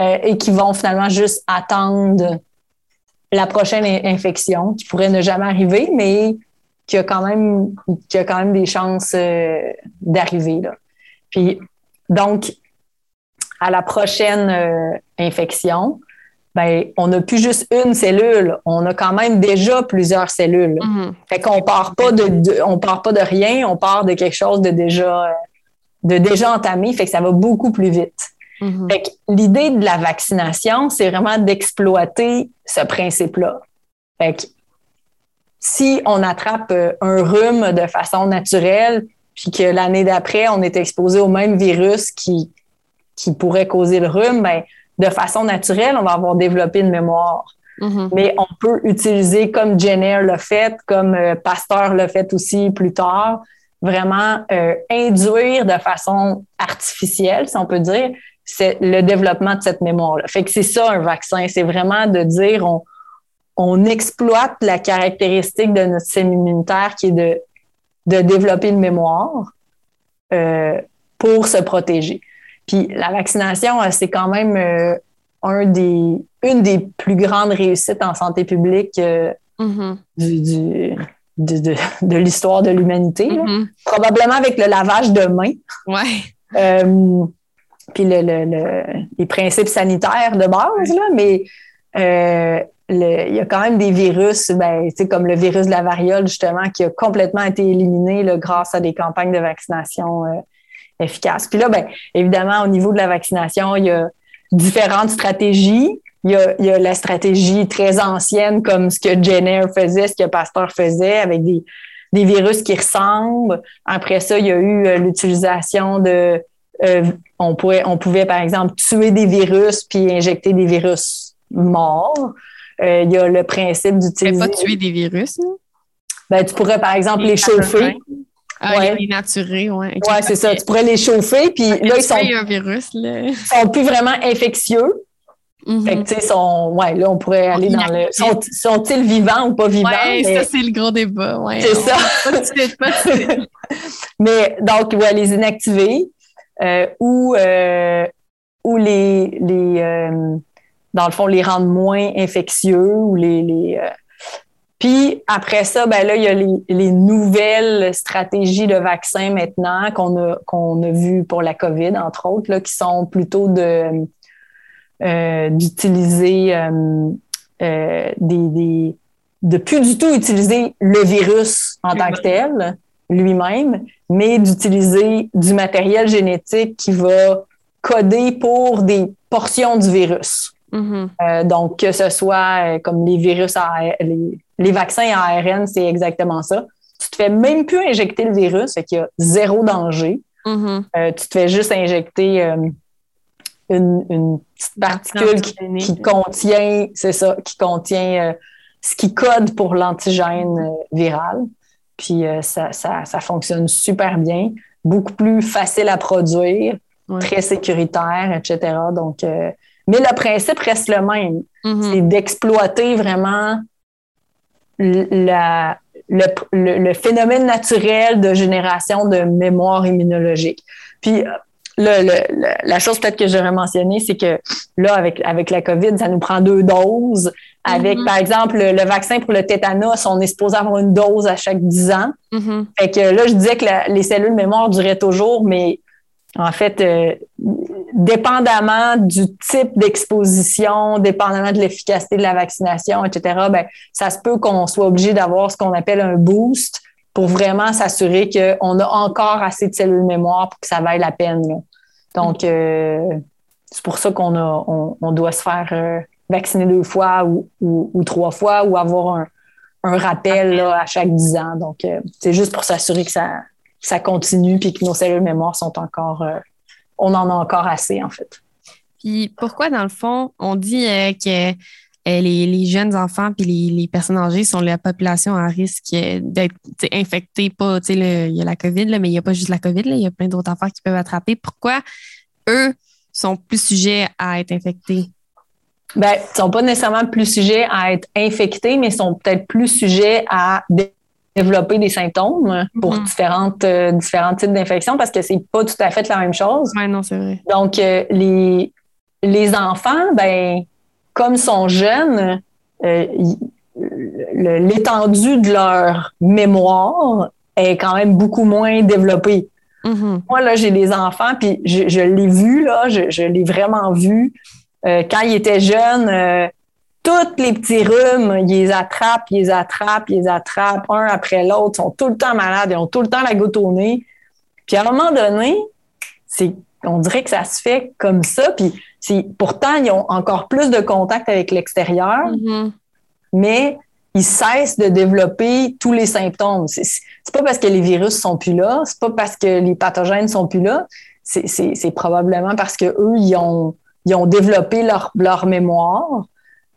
euh, et qui vont finalement juste attendre la prochaine in- infection qui pourrait ne jamais arriver, mais qui a quand même, qui a quand même des chances euh, d'arriver. là. Puis donc, à la prochaine euh, infection, ben, on n'a plus juste une cellule, on a quand même déjà plusieurs cellules. Mhm. Fait qu'on part pas de, de- on part pas de rien, on part de quelque chose de déjà euh, de déjà entamé, fait que ça va beaucoup plus vite. Mhm. Fait que l'idée de la vaccination, c'est vraiment d'exploiter ce principe-là. Fait que si on attrape euh, un rhume de façon naturelle, puis que l'année d'après, on est exposé au même virus qui, qui pourrait causer le rhume, ben, de façon naturelle, on va avoir développé une mémoire Mhm. mais on peut utiliser comme Jenner l'a fait, comme euh, Pasteur l'a fait aussi plus tard, vraiment euh, induire de façon artificielle, si on peut dire, c'est le développement de cette mémoire-là. Fait que c'est ça un vaccin, c'est vraiment de dire on, on exploite la caractéristique de notre système immunitaire qui est de, de développer une mémoire euh, pour se protéger. Puis la vaccination, euh, c'est quand même euh, un des, une des plus grandes réussites en santé publique euh, Mhm. du, du- de, de- de l'histoire de l'humanité. Mhm. Probablement avec le lavage de mains. Ouais. Euh, puis le, le- le- les principes sanitaires de base, là, mais il y a quand même des virus, ben, comme le virus de la variole, justement, qui a complètement été éliminé là, grâce à des campagnes de vaccination efficaces. Puis là, ben, évidemment, au niveau de la vaccination, il y a différentes stratégies. Il y a, il y a la stratégie très ancienne, comme ce que Jenner faisait, ce que Pasteur faisait, avec des, des virus qui ressemblent. Après ça, il y a eu euh, l'utilisation de euh, on, pouvait, on pouvait, par exemple, tuer des virus puis injecter des virus morts. Euh, il y a le principe Tu d'utiliser. pas tuer des virus, non? Ben, tu pourrais, par exemple, les chauffer. Ah, Ouais. les naturés, ouais. c'est ça. Tu pourrais les chauffer, puis là, ils sont, Tuer un virus, là. sont plus vraiment infectieux. Mhm. Fait que, tu sais, sont, ouais, là, on pourrait aller dans le. Sont, sont-ils vivants ou pas vivants? Ouais, Mais- ça, c'est le gros débat. Ouais, C'est ça. Pas de. Mais donc, ouais, les inactiver euh, ou, euh, ou les, les euh, dans le fond, les rendre moins infectieux ou les. les puis après ça, ben là, il y a les, les nouvelles stratégies de vaccins maintenant qu'on a, qu'on a vues pour la COVID, entre autres, là, qui sont plutôt de euh, d'utiliser euh, euh, des, des de plus du tout utiliser le virus en tant que tel lui-même, mais d'utiliser du matériel génétique qui va coder pour des portions du virus. Mhm. Euh, donc, que ce soit euh, comme les virus, à, les, les vaccins à ARN, c'est exactement ça. Tu te fais même plus injecter le virus, fait qu'il y a zéro danger. Mhm. Euh, tu te fais juste injecter euh, une, une petite particule qui, qui contient, c'est ça, qui contient euh, ce qui code pour l'antigène euh, viral. Puis euh, ça, ça, ça fonctionne super bien, beaucoup plus facile à produire, Ouais. très sécuritaire, etc. Donc, euh, mais le principe reste le même, Mhm. c'est d'exploiter vraiment la, le, le- le phénomène naturel de génération de mémoire immunologique. Puis le, le- le- la chose peut-être que j'aurais mentionné, c'est que là, avec, avec la COVID, ça nous prend deux doses. Avec, Mhm. par exemple, le, vaccin pour le tétanos, on est supposé avoir une dose à chaque 10 ans. Mhm. Fait que là, je disais que la- les cellules mémoire duraient toujours, mais en fait, euh, dépendamment du type d'exposition, dépendamment de l'efficacité de la vaccination, etc., ben, ça se peut qu'on soit obligé d'avoir ce qu'on appelle un boost pour vraiment s'assurer qu'on a encore assez de cellules mémoire pour que ça vaille la peine. là. Donc, euh, c'est pour ça qu'on a, on, doit se faire euh, vacciner deux fois ou, trois fois ou avoir un, un rappel là, à chaque 10 ans. Donc, euh, c'est juste pour s'assurer que ça, ça continue puis que nos cellules mémoire sont encore. euh, on en a encore assez, en fait. Puis pourquoi, dans le fond, on dit euh, que euh, les, les jeunes enfants puis les, les personnes âgées sont la population à risque d'être infectées, pas, tu sais, il y a la COVID, là, mais il n'y a pas juste la COVID, il y a plein d'autres affaires qui peuvent attraper. Pourquoi eux sont plus sujets à être infectés? Ben, ils sont pas nécessairement plus sujets à être infectés, mais sont peut-être plus sujets à développer des symptômes pour Mhm. différentes, euh, différents types d'infections parce que c'est pas tout à fait la même chose. Oui, non, c'est vrai. Donc, euh, les, les enfants, ben, comme ils sont jeunes, euh, l'étendue de leur mémoire est quand même beaucoup moins développée. Mhm. Moi, là, j'ai des enfants, puis je, je l'ai vu, là, je, je l'ai vraiment vu. Quand ils étaient jeunes, tous les petits rhumes, ils les attrapent, ils les attrapent, ils les attrapent, un après l'autre, ils sont tout le temps malades, ils ont tout le temps la goutte au nez. Puis à un moment donné, c'est, on dirait que ça se fait comme ça, puis pourtant, ils ont encore plus de contact avec l'extérieur Mhm. mais ils cessent de développer tous les symptômes. C'est pas parce que les virus sont plus là, c'est pas parce que les pathogènes sont plus là, c'est probablement parce que eux ils ont ils ont développé leur leur mémoire.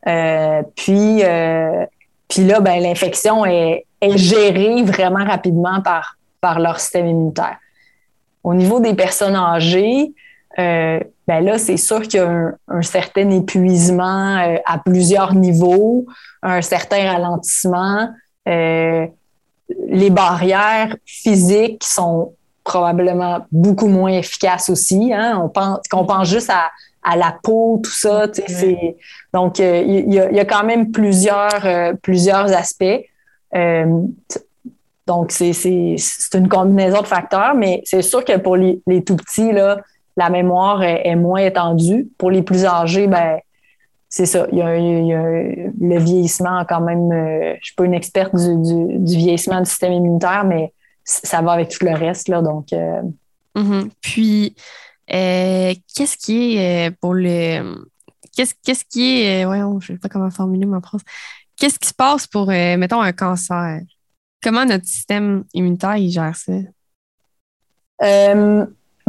Euh, puis euh, puis là ben l'infection est, gérée vraiment rapidement par leur système immunitaire. Au niveau des personnes âgées, euh, ben là, c'est sûr qu'il y a un, certain épuisement à plusieurs niveaux, un certain ralentissement. Les barrières physiques sont probablement beaucoup moins efficaces aussi. Hein. On pense qu'on pense juste à, la peau, tout ça. Donc, euh, il y, a quand même plusieurs, plusieurs aspects. donc, c'est une combinaison de facteurs, mais c'est sûr que pour les, les tout petits, là, la mémoire est, moins étendue. Pour les plus âgés, ben c'est ça. Il y, a, le vieillissement quand même. Euh, je ne suis pas une experte du, vieillissement du système immunitaire, mais ça va avec tout le reste. Là, donc, euh, mm-hmm. Puis, euh, qu'est-ce qui est pour le. Qu'est-ce, qu'est-ce qui est. Ouais, je ne sais pas comment formuler ma phrase. Qu'est-ce qui se passe pour, mettons, un cancer? Comment notre système immunitaire il gère ça?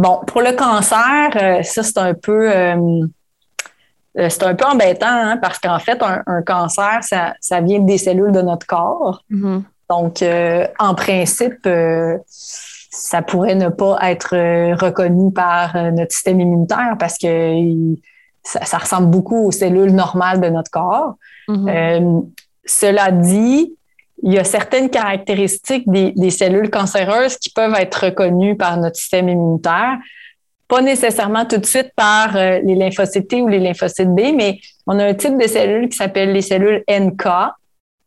Bon, pour le cancer, euh, ça, c'est un peu. Euh, euh, c'est un peu embêtant hein, parce qu'en fait, un, cancer, ça, vient des cellules de notre corps. Mm-hmm. Donc, en principe, ça pourrait ne pas être reconnu par notre système immunitaire parce que ça, ressemble beaucoup aux cellules normales de notre corps. Mm-hmm. cela dit, il y a certaines caractéristiques des, cellules cancéreuses qui peuvent être reconnues par notre système immunitaire. Pas nécessairement tout de suite par euh, les lymphocytes T ou les lymphocytes B, mais on a un type de cellules qui s'appelle les cellules NK,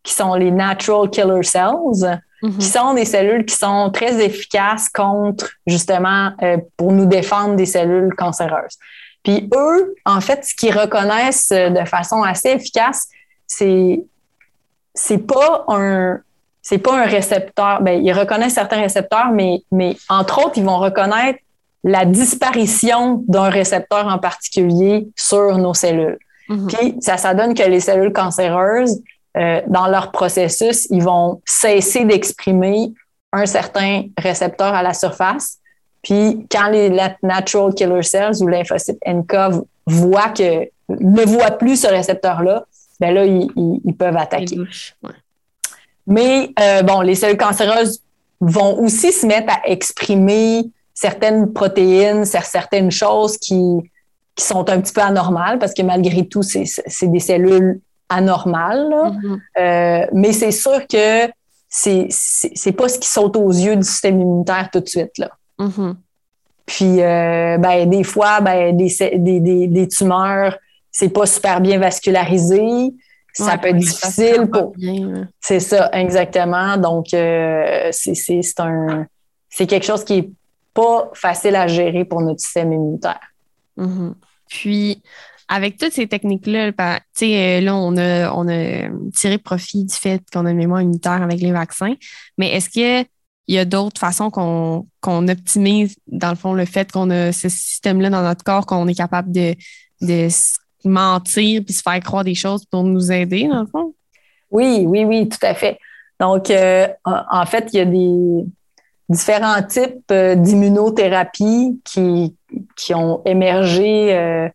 qui sont les Natural Killer Cells, mm-hmm. qui sont des cellules qui sont très efficaces contre, justement, euh, pour nous défendre des cellules cancéreuses. Puis eux, en fait, ce qu'ils reconnaissent de façon assez efficace, c'est c'est pas un c'est pas un récepteur. Ben, ils reconnaissent certains récepteurs, mais, mais entre autres, ils vont reconnaître la disparition d'un récepteur en particulier sur nos cellules. Mm-hmm. Puis ça, ça donne que les cellules cancéreuses, euh, dans leur processus, ils vont cesser d'exprimer un certain récepteur à la surface. Puis quand les natural killer cells ou lymphocytes NK voient que ne voient plus ce récepteur-là, ben là, ils, peuvent attaquer. Mais euh, bon, les cellules cancéreuses vont aussi se mettre à exprimer certaines protéines, certaines choses qui, sont un petit peu anormales parce que malgré tout, c'est des cellules anormales. Mm-hmm. Euh, mais c'est sûr que c'est n'est pas ce qui saute aux yeux du système immunitaire tout de suite. Là. Mm-hmm. Puis, euh, ben, des fois, ben, des, des, des tumeurs c'est pas super bien vascularisé. Ça peut être difficile pour. C'est ça, exactement. Donc, euh, c'est un c'est quelque chose qui est pas facile à gérer pour notre système immunitaire. Mm-hmm. Puis, avec toutes ces techniques-là, ben, euh, là, on a, on a tiré profit du fait qu'on a une mémoire immunitaire avec les vaccins, mais est-ce qu'il y a d'autres façons qu'on optimise, dans le fond, le fait qu'on a ce système-là dans notre corps, qu'on est capable de, de mentir puis se faire croire des choses pour nous aider, dans le fond? Oui, oui, oui, tout à fait. Donc, euh, en fait, il y a des différents types euh, d'immunothérapie qui, qui ont émergé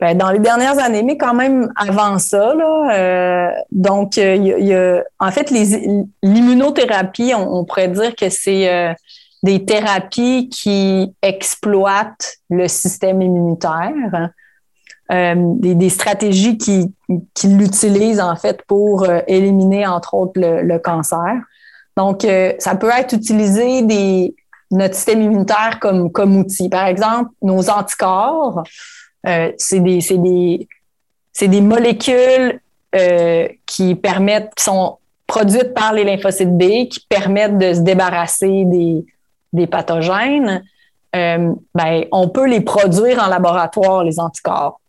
ben, dans les dernières années, mais quand même avant ça. Là, donc, il y, a, en fait, l'immunothérapie, on, on, pourrait dire que c'est des thérapies qui exploitent le système immunitaire. Euh, des, stratégies qui, qui l'utilisent en fait pour euh, éliminer entre autres le, cancer. Donc, euh, ça peut être utilisé des, notre système immunitaire comme, comme outil. Par exemple, nos anticorps, c'est des, des, des, molécules qui permettent, qui sont produites par les lymphocytes B, qui permettent de se débarrasser des, des pathogènes. ben, on peut les produire en laboratoire, les anticorps.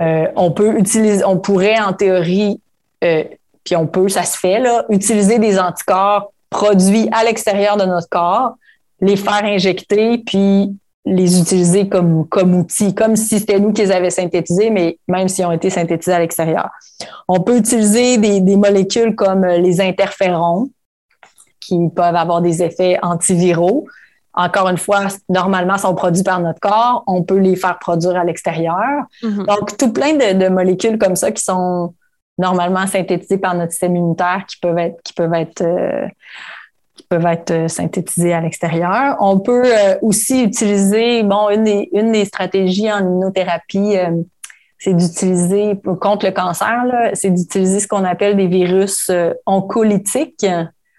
Euh, on peut utiliser, on pourrait en théorie, euh, puis on peut, ça se fait, là, utiliser des anticorps produits à l'extérieur de notre corps, les faire injecter, puis les utiliser comme, comme outils, comme si c'était nous qui les avions synthétisés, mais même s'ils ont été synthétisés à l'extérieur. On peut utiliser des, des, molécules comme les interférons, qui peuvent avoir des effets antiviraux encore une fois, normalement, sont produits par notre corps. On peut les faire produire à l'extérieur. Mm-hmm. Donc, tout plein de, molécules comme ça qui sont normalement synthétisées par notre système immunitaire qui peuvent être, qui peuvent être, euh, qui peuvent être euh, synthétisés à l'extérieur. On peut euh, aussi utiliser, bon, une des, une des stratégies en immunothérapie, euh, c'est d'utiliser, contre le cancer, c'est d'utiliser ce qu'on appelle des virus oncolytiques.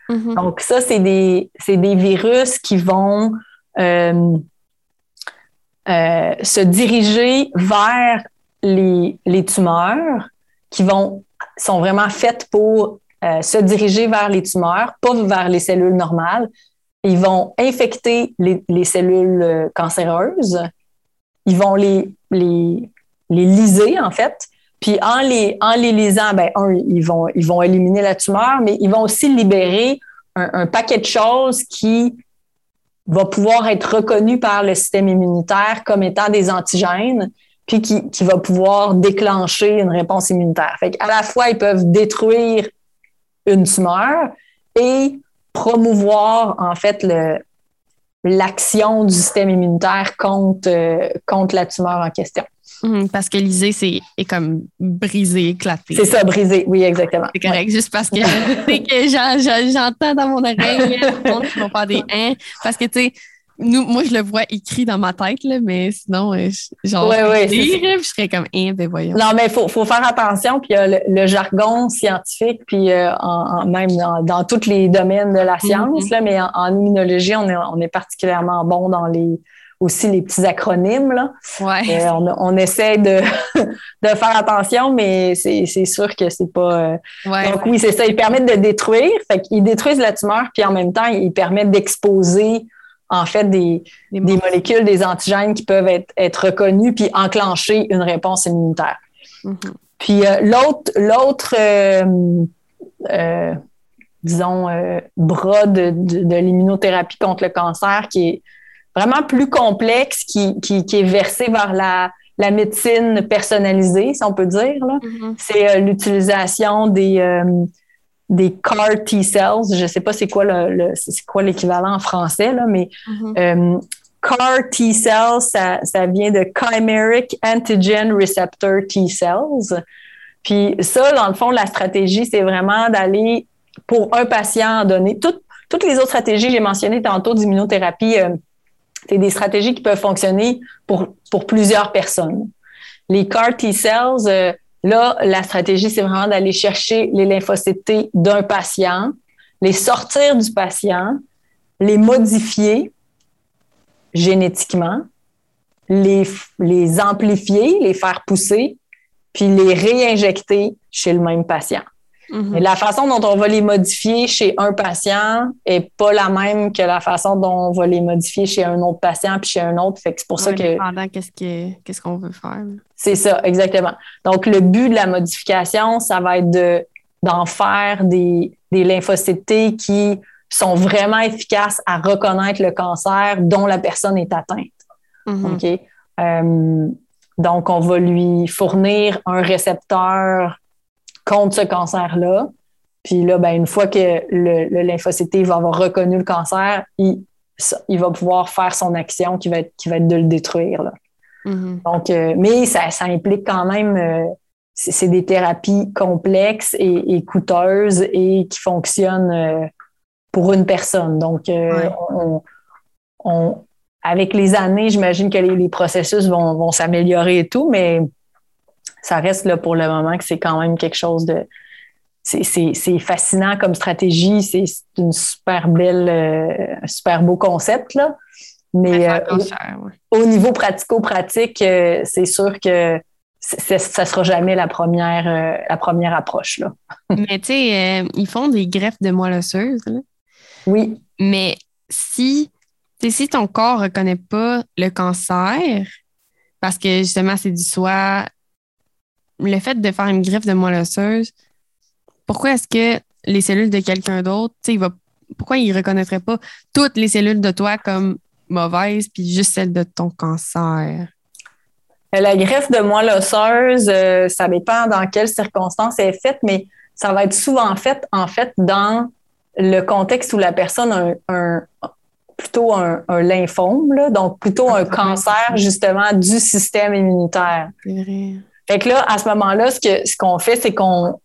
Mhm. Donc, ça, c'est des, virus qui vont euh, se diriger vers les, les tumeurs, qui vont, sont vraiment faites pour euh, se diriger vers les tumeurs, pas vers les cellules normales. Ils vont infecter les, les cellules euh, cancéreuses. Ils vont les, les, les liser, en fait. Puis en les, en les lisant, ben, un, ils vont, ils vont éliminer la tumeur, mais ils vont aussi libérer un, un paquet de choses qui va pouvoir être reconnu par le système immunitaire comme étant des antigènes, puis qui, qui va pouvoir déclencher une réponse immunitaire. Fait à la fois, ils peuvent détruire une tumeur et promouvoir en fait le, l'action du système immunitaire contre, euh, contre la tumeur en question. Mhm, parce que l'isée, c'est est comme brisé, éclaté. C'est ça, brisé. Oui, exactement. C'est correct, juste parce que, j'entends dans mon oreille le monde qui vont faire des hein. Parce que, tu sais, nous, moi, je le vois écrit dans ma tête, là, mais sinon, euh, je- genre, Ouais, lire, je serais comme, hein, ben voyons. Non, mais il faut, faut faire attention. Puis euh, le, le jargon scientifique, puis euh, en, en- même dans, dans tous les domaines de la science, Mhm. là, mais en, en immunologie, on est, on est particulièrement bon dans les aussi les petits acronymes. Là. Ouais. Euh, on, on essaie de, de faire attention, mais c'est sûr que c'est pas. ouais. Donc oui, c'est ça. Ils permettent de détruire. Fait qu'ils détruisent la tumeur, puis en même temps, ils permettent d'exposer en fait des, Des molécules, des antigènes qui peuvent être, être reconnus puis enclencher une réponse immunitaire. Mhm. Puis euh, l'autre, l'autre, euh, euh, disons, bras de, de, de l'immunothérapie contre le cancer qui est vraiment plus complexe, qui, qui, qui est versé vers la, la médecine personnalisée, si on peut dire. Mhm. C'est l'utilisation des, des CAR T-cells. Je ne sais pas c'est quoi le, le- c'est quoi l'équivalent en français, là, mais Mhm. euh, CAR T-cells, ça, ça vient de Chimeric Antigen Receptor T-cells. Puis ça, dans le fond, la stratégie, c'est vraiment d'aller pour un patient donné. Toutes- toutes les autres stratégies que j'ai mentionnées tantôt d'immunothérapie, euh, c'est des stratégies qui peuvent fonctionner pour, pour plusieurs personnes. Les CAR T-cells, euh, là, la stratégie, c'est vraiment d'aller chercher les lymphocytes d'un patient, les sortir du patient, les modifier génétiquement, les, les amplifier, les faire pousser, puis les réinjecter chez le même patient. La façon dont on va les modifier chez un patient est pas la même que la façon dont on va les modifier chez un autre patient puis chez un autre. Fait que c'est pour ça que dépendant qu'est-ce que- qu'est-ce qu'on veut faire. c'est ça, exactement. Donc, le but de la modification, ça va être de, d'en faire des, des lymphocytes T qui sont vraiment efficaces à reconnaître le cancer dont la personne est atteinte. Mhm. OK? Euh, donc, on va lui fournir un récepteur contre ce cancer-là. Puis là, ben, une fois que le, le lymphocyte va avoir reconnu le cancer, il, va pouvoir faire son action qui va être, qui va être de le détruire. Là. Mhm. Donc, euh, mais ça, ça implique quand même, euh, c'est des thérapies complexes et, et coûteuses et qui fonctionnent euh, pour une personne. Donc, Ouais. on, on- avec les années, j'imagine que les, les processus vont, vont s'améliorer et tout, mais ça reste là pour le moment que c'est quand même quelque chose de. C'est c'est- c'est fascinant comme stratégie, c'est une super belle, euh, un super beau concept, là. Mais euh, cher, ouais. au niveau pratico-pratique, euh, c'est sûr que ça sera jamais la première, euh, la première approche. Là. Mais tu sais, euh, ils font des greffes de moelle osseuse. là. Oui, Mais si, tu sais, si ton corps ne reconnaît pas le cancer, parce que justement, c'est du soi, le fait de faire une greffe de moelle osseuse, pourquoi est-ce que les cellules de quelqu'un d'autre, il va, pourquoi il ne reconnaîtrait pas toutes les cellules de toi comme mauvaises, puis juste celles de ton cancer? la greffe de moelle osseuse, euh, ça dépend dans quelles circonstances elle est faite, mais ça va être souvent fait, en fait, dans le contexte où la personne a un, un- plutôt un, un lymphome, là, donc plutôt un cancer, justement, du système immunitaire. Fait que là, à ce moment-là, ce que ce qu'on fait, c'est qu'on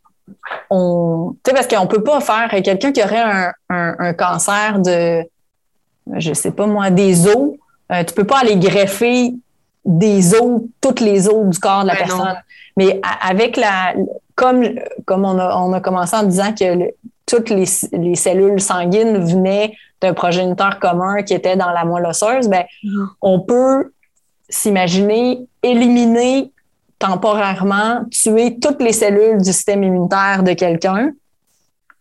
on, tu sais, parce qu'on peut pas faire quelqu'un qui aurait un, un, un cancer de, je sais pas moi, des os, euh, tu peux pas aller greffer des os, toutes les os du corps de la non. personne. Mais avec la, comme, comme on a, on a commencé en disant que le- toutes les, les cellules sanguines venaient d'un progéniteur commun qui était dans la moelle osseuse, ben, Mhm. on peut s'imaginer éliminer temporairement, tuer toutes les cellules du système immunitaire de quelqu'un,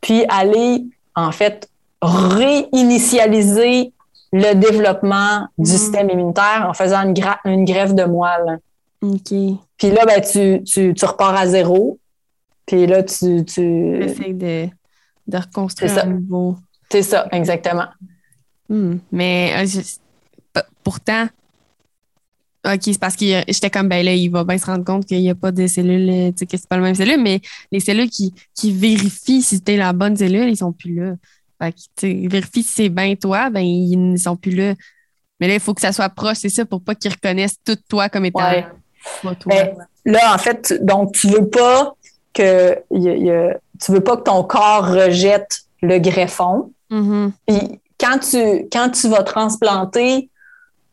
puis aller, en fait, réinitialiser le développement du Mhm. système immunitaire en faisant une, une greffe de moelle. OK. Puis là, ben, tu, tu, tu repars à zéro. Puis là, tu. tu... De, de reconstruire C'est ça. à nouveau. C'est ça, exactement. Hmm. Mais euh, je- pourtant, OK, c'est parce que j'étais comme, ben là, il va bien se rendre compte qu'il n'y a pas de cellules, euh, tu sais, que c'est pas la même cellule, mais les cellules qui, qui vérifient si t'es la bonne cellule, ils sont plus là. Fait que, tu sais, ils vérifient si c'est bien toi, ben ils ne sont plus là. Mais là, il faut que ça soit proche, c'est ça, pour pas qu'ils reconnaissent tout toi comme étant Ouais. pas toi. Ben, là, en fait, donc, tu veux pas que. y a- y a- tu veux pas que ton corps rejette le greffon. Mhm. Puis quand tu, quand tu vas transplanter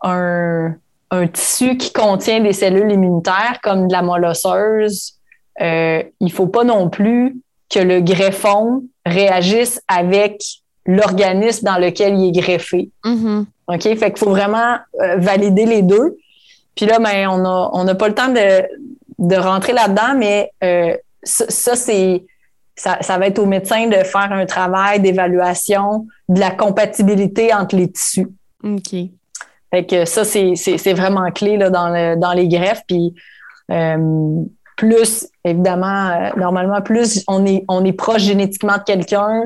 un, un tissu qui contient des cellules immunitaires, comme de la moelle osseuse, euh, il faut pas non plus que le greffon réagisse avec l'organisme dans lequel il est greffé. Mhm. OK? Fait qu'il faut vraiment euh, valider les deux. Puis là, ben, on n'a on n'a pas le temps de, de rentrer là-dedans, mais euh, ça, ça, c'est ça, ça va être au médecin de faire un travail d'évaluation de la compatibilité entre les tissus. OK. Fait que ça, c'est vraiment clé là, dans, le, dans les greffes. Puis euh, plus, évidemment, euh, normalement, plus on est, on est proche génétiquement de quelqu'un,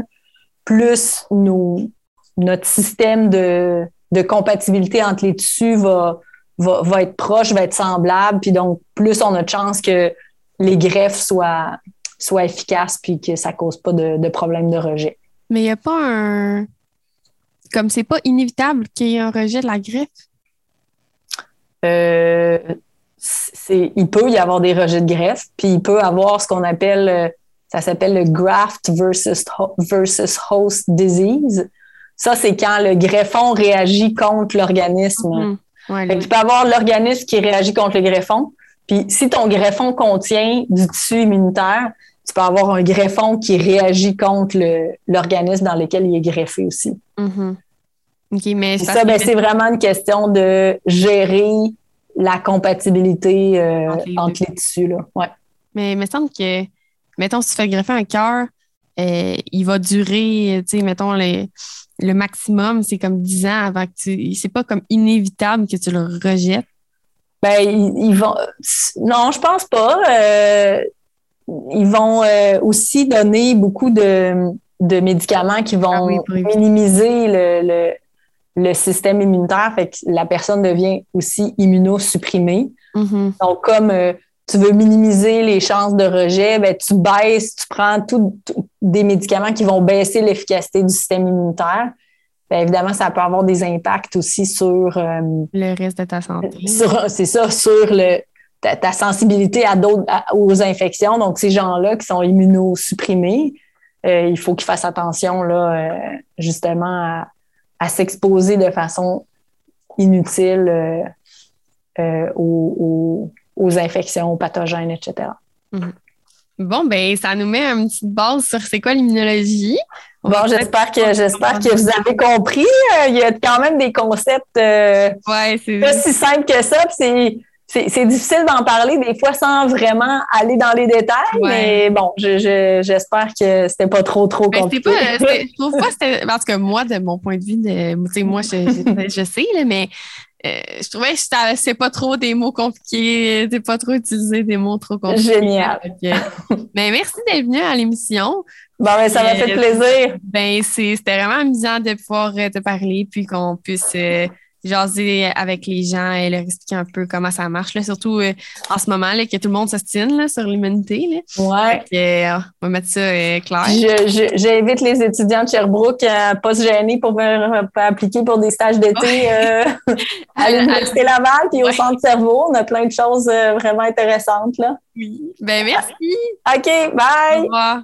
plus notre système de, de compatibilité entre les tissus va, va, va être proche, va être semblable. Puis donc, plus on a de chances que les greffes soient, soient efficaces puis que ça cause pas de, de problème de rejet. Mais il n'y a pas un. Comme c'est pas inévitable qu'il y ait un rejet de la greffe? Euh, c'est, il peut y avoir des rejets de greffe, puis il peut avoir ce qu'on appelle, euh, ça s'appelle le graft versus, versus host disease. Ça, c'est quand le greffon réagit contre l'organisme. Mhm. Ouais, Fait tu peux avoir l'organisme qui réagit contre le greffon. Puis si ton greffon contient du tissu immunitaire, tu peux avoir un greffon qui réagit contre le- l'organisme dans lequel il est greffé aussi. OK, mais ça, ben, c'est vraiment une question de gérer la compatibilité euh, Entre les entre les tissus. Là. Ouais. Mais il me semble que, mettons, si tu fais greffer un cœur, euh, il va durer, tu sais, mettons, le, le maximum, c'est comme 10 ans avant que tu. C'est pas comme inévitable que tu le rejettes. Ben, ils, ils vont. Non, je pense pas. Euh, ils vont euh, aussi donner beaucoup de, de médicaments qui vont Ah oui, minimiser le, le, le système immunitaire. Fait que la personne devient aussi immunosupprimée. Mhm. Donc, comme euh, tu veux minimiser les chances de rejet, ben, tu baisses, tu prends tout- tout- des médicaments qui vont baisser l'efficacité du système immunitaire. Ben, évidemment, ça peut avoir des impacts aussi sur, euh, Le reste de ta santé. c'est ça, sur le, ta, ta sensibilité à d'autres, à- aux infections. Donc, ces gens-là qui sont immunosupprimés, euh, il faut qu'ils fassent attention, là, euh, justement, à, à s'exposer de façon inutile euh, aux, infections, aux pathogènes, etc. Bon, ben, ça nous met une petite base sur c'est quoi l'immunologie. On Bon, j'espère que, j'espère que vous avez compris. Il y a quand même des concepts euh, Ouais, pas si simples que ça. C'est, c'est, difficile d'en parler des fois sans vraiment aller dans les détails. Ouais. Mais bon, je, je- j'espère que c'était pas trop, trop Ben, compliqué. pas, je trouve pas que c'était. Parce que moi, de mon point de vue, de, moi, je, je, je sais, là, mais euh, je trouvais que c'était- c'est pas trop des mots compliqués, c'est pas trop utiliser des mots trop compliqués. Génial. Fait que- mais merci d'être venu à l'émission. Bon, ben, ça m'a fait Euh, plaisir. Ben, c'était vraiment amusant de pouvoir euh, te parler, puis qu'on puisse euh, jaser avec les gens et leur expliquer un peu comment ça marche, là, surtout euh, en ce moment là, que tout le monde s'ostine sur l'humanité. Ouais. Euh, on va mettre ça euh, clair. J'invite les étudiants de Sherbrooke à ne pas se gêner pour venir appliquer pour des stages d'été à l'Université Laval puis au Centre Cerveau. On a plein de choses vraiment intéressantes. Là. Oui. Ben merci. OK, bye. Au revoir.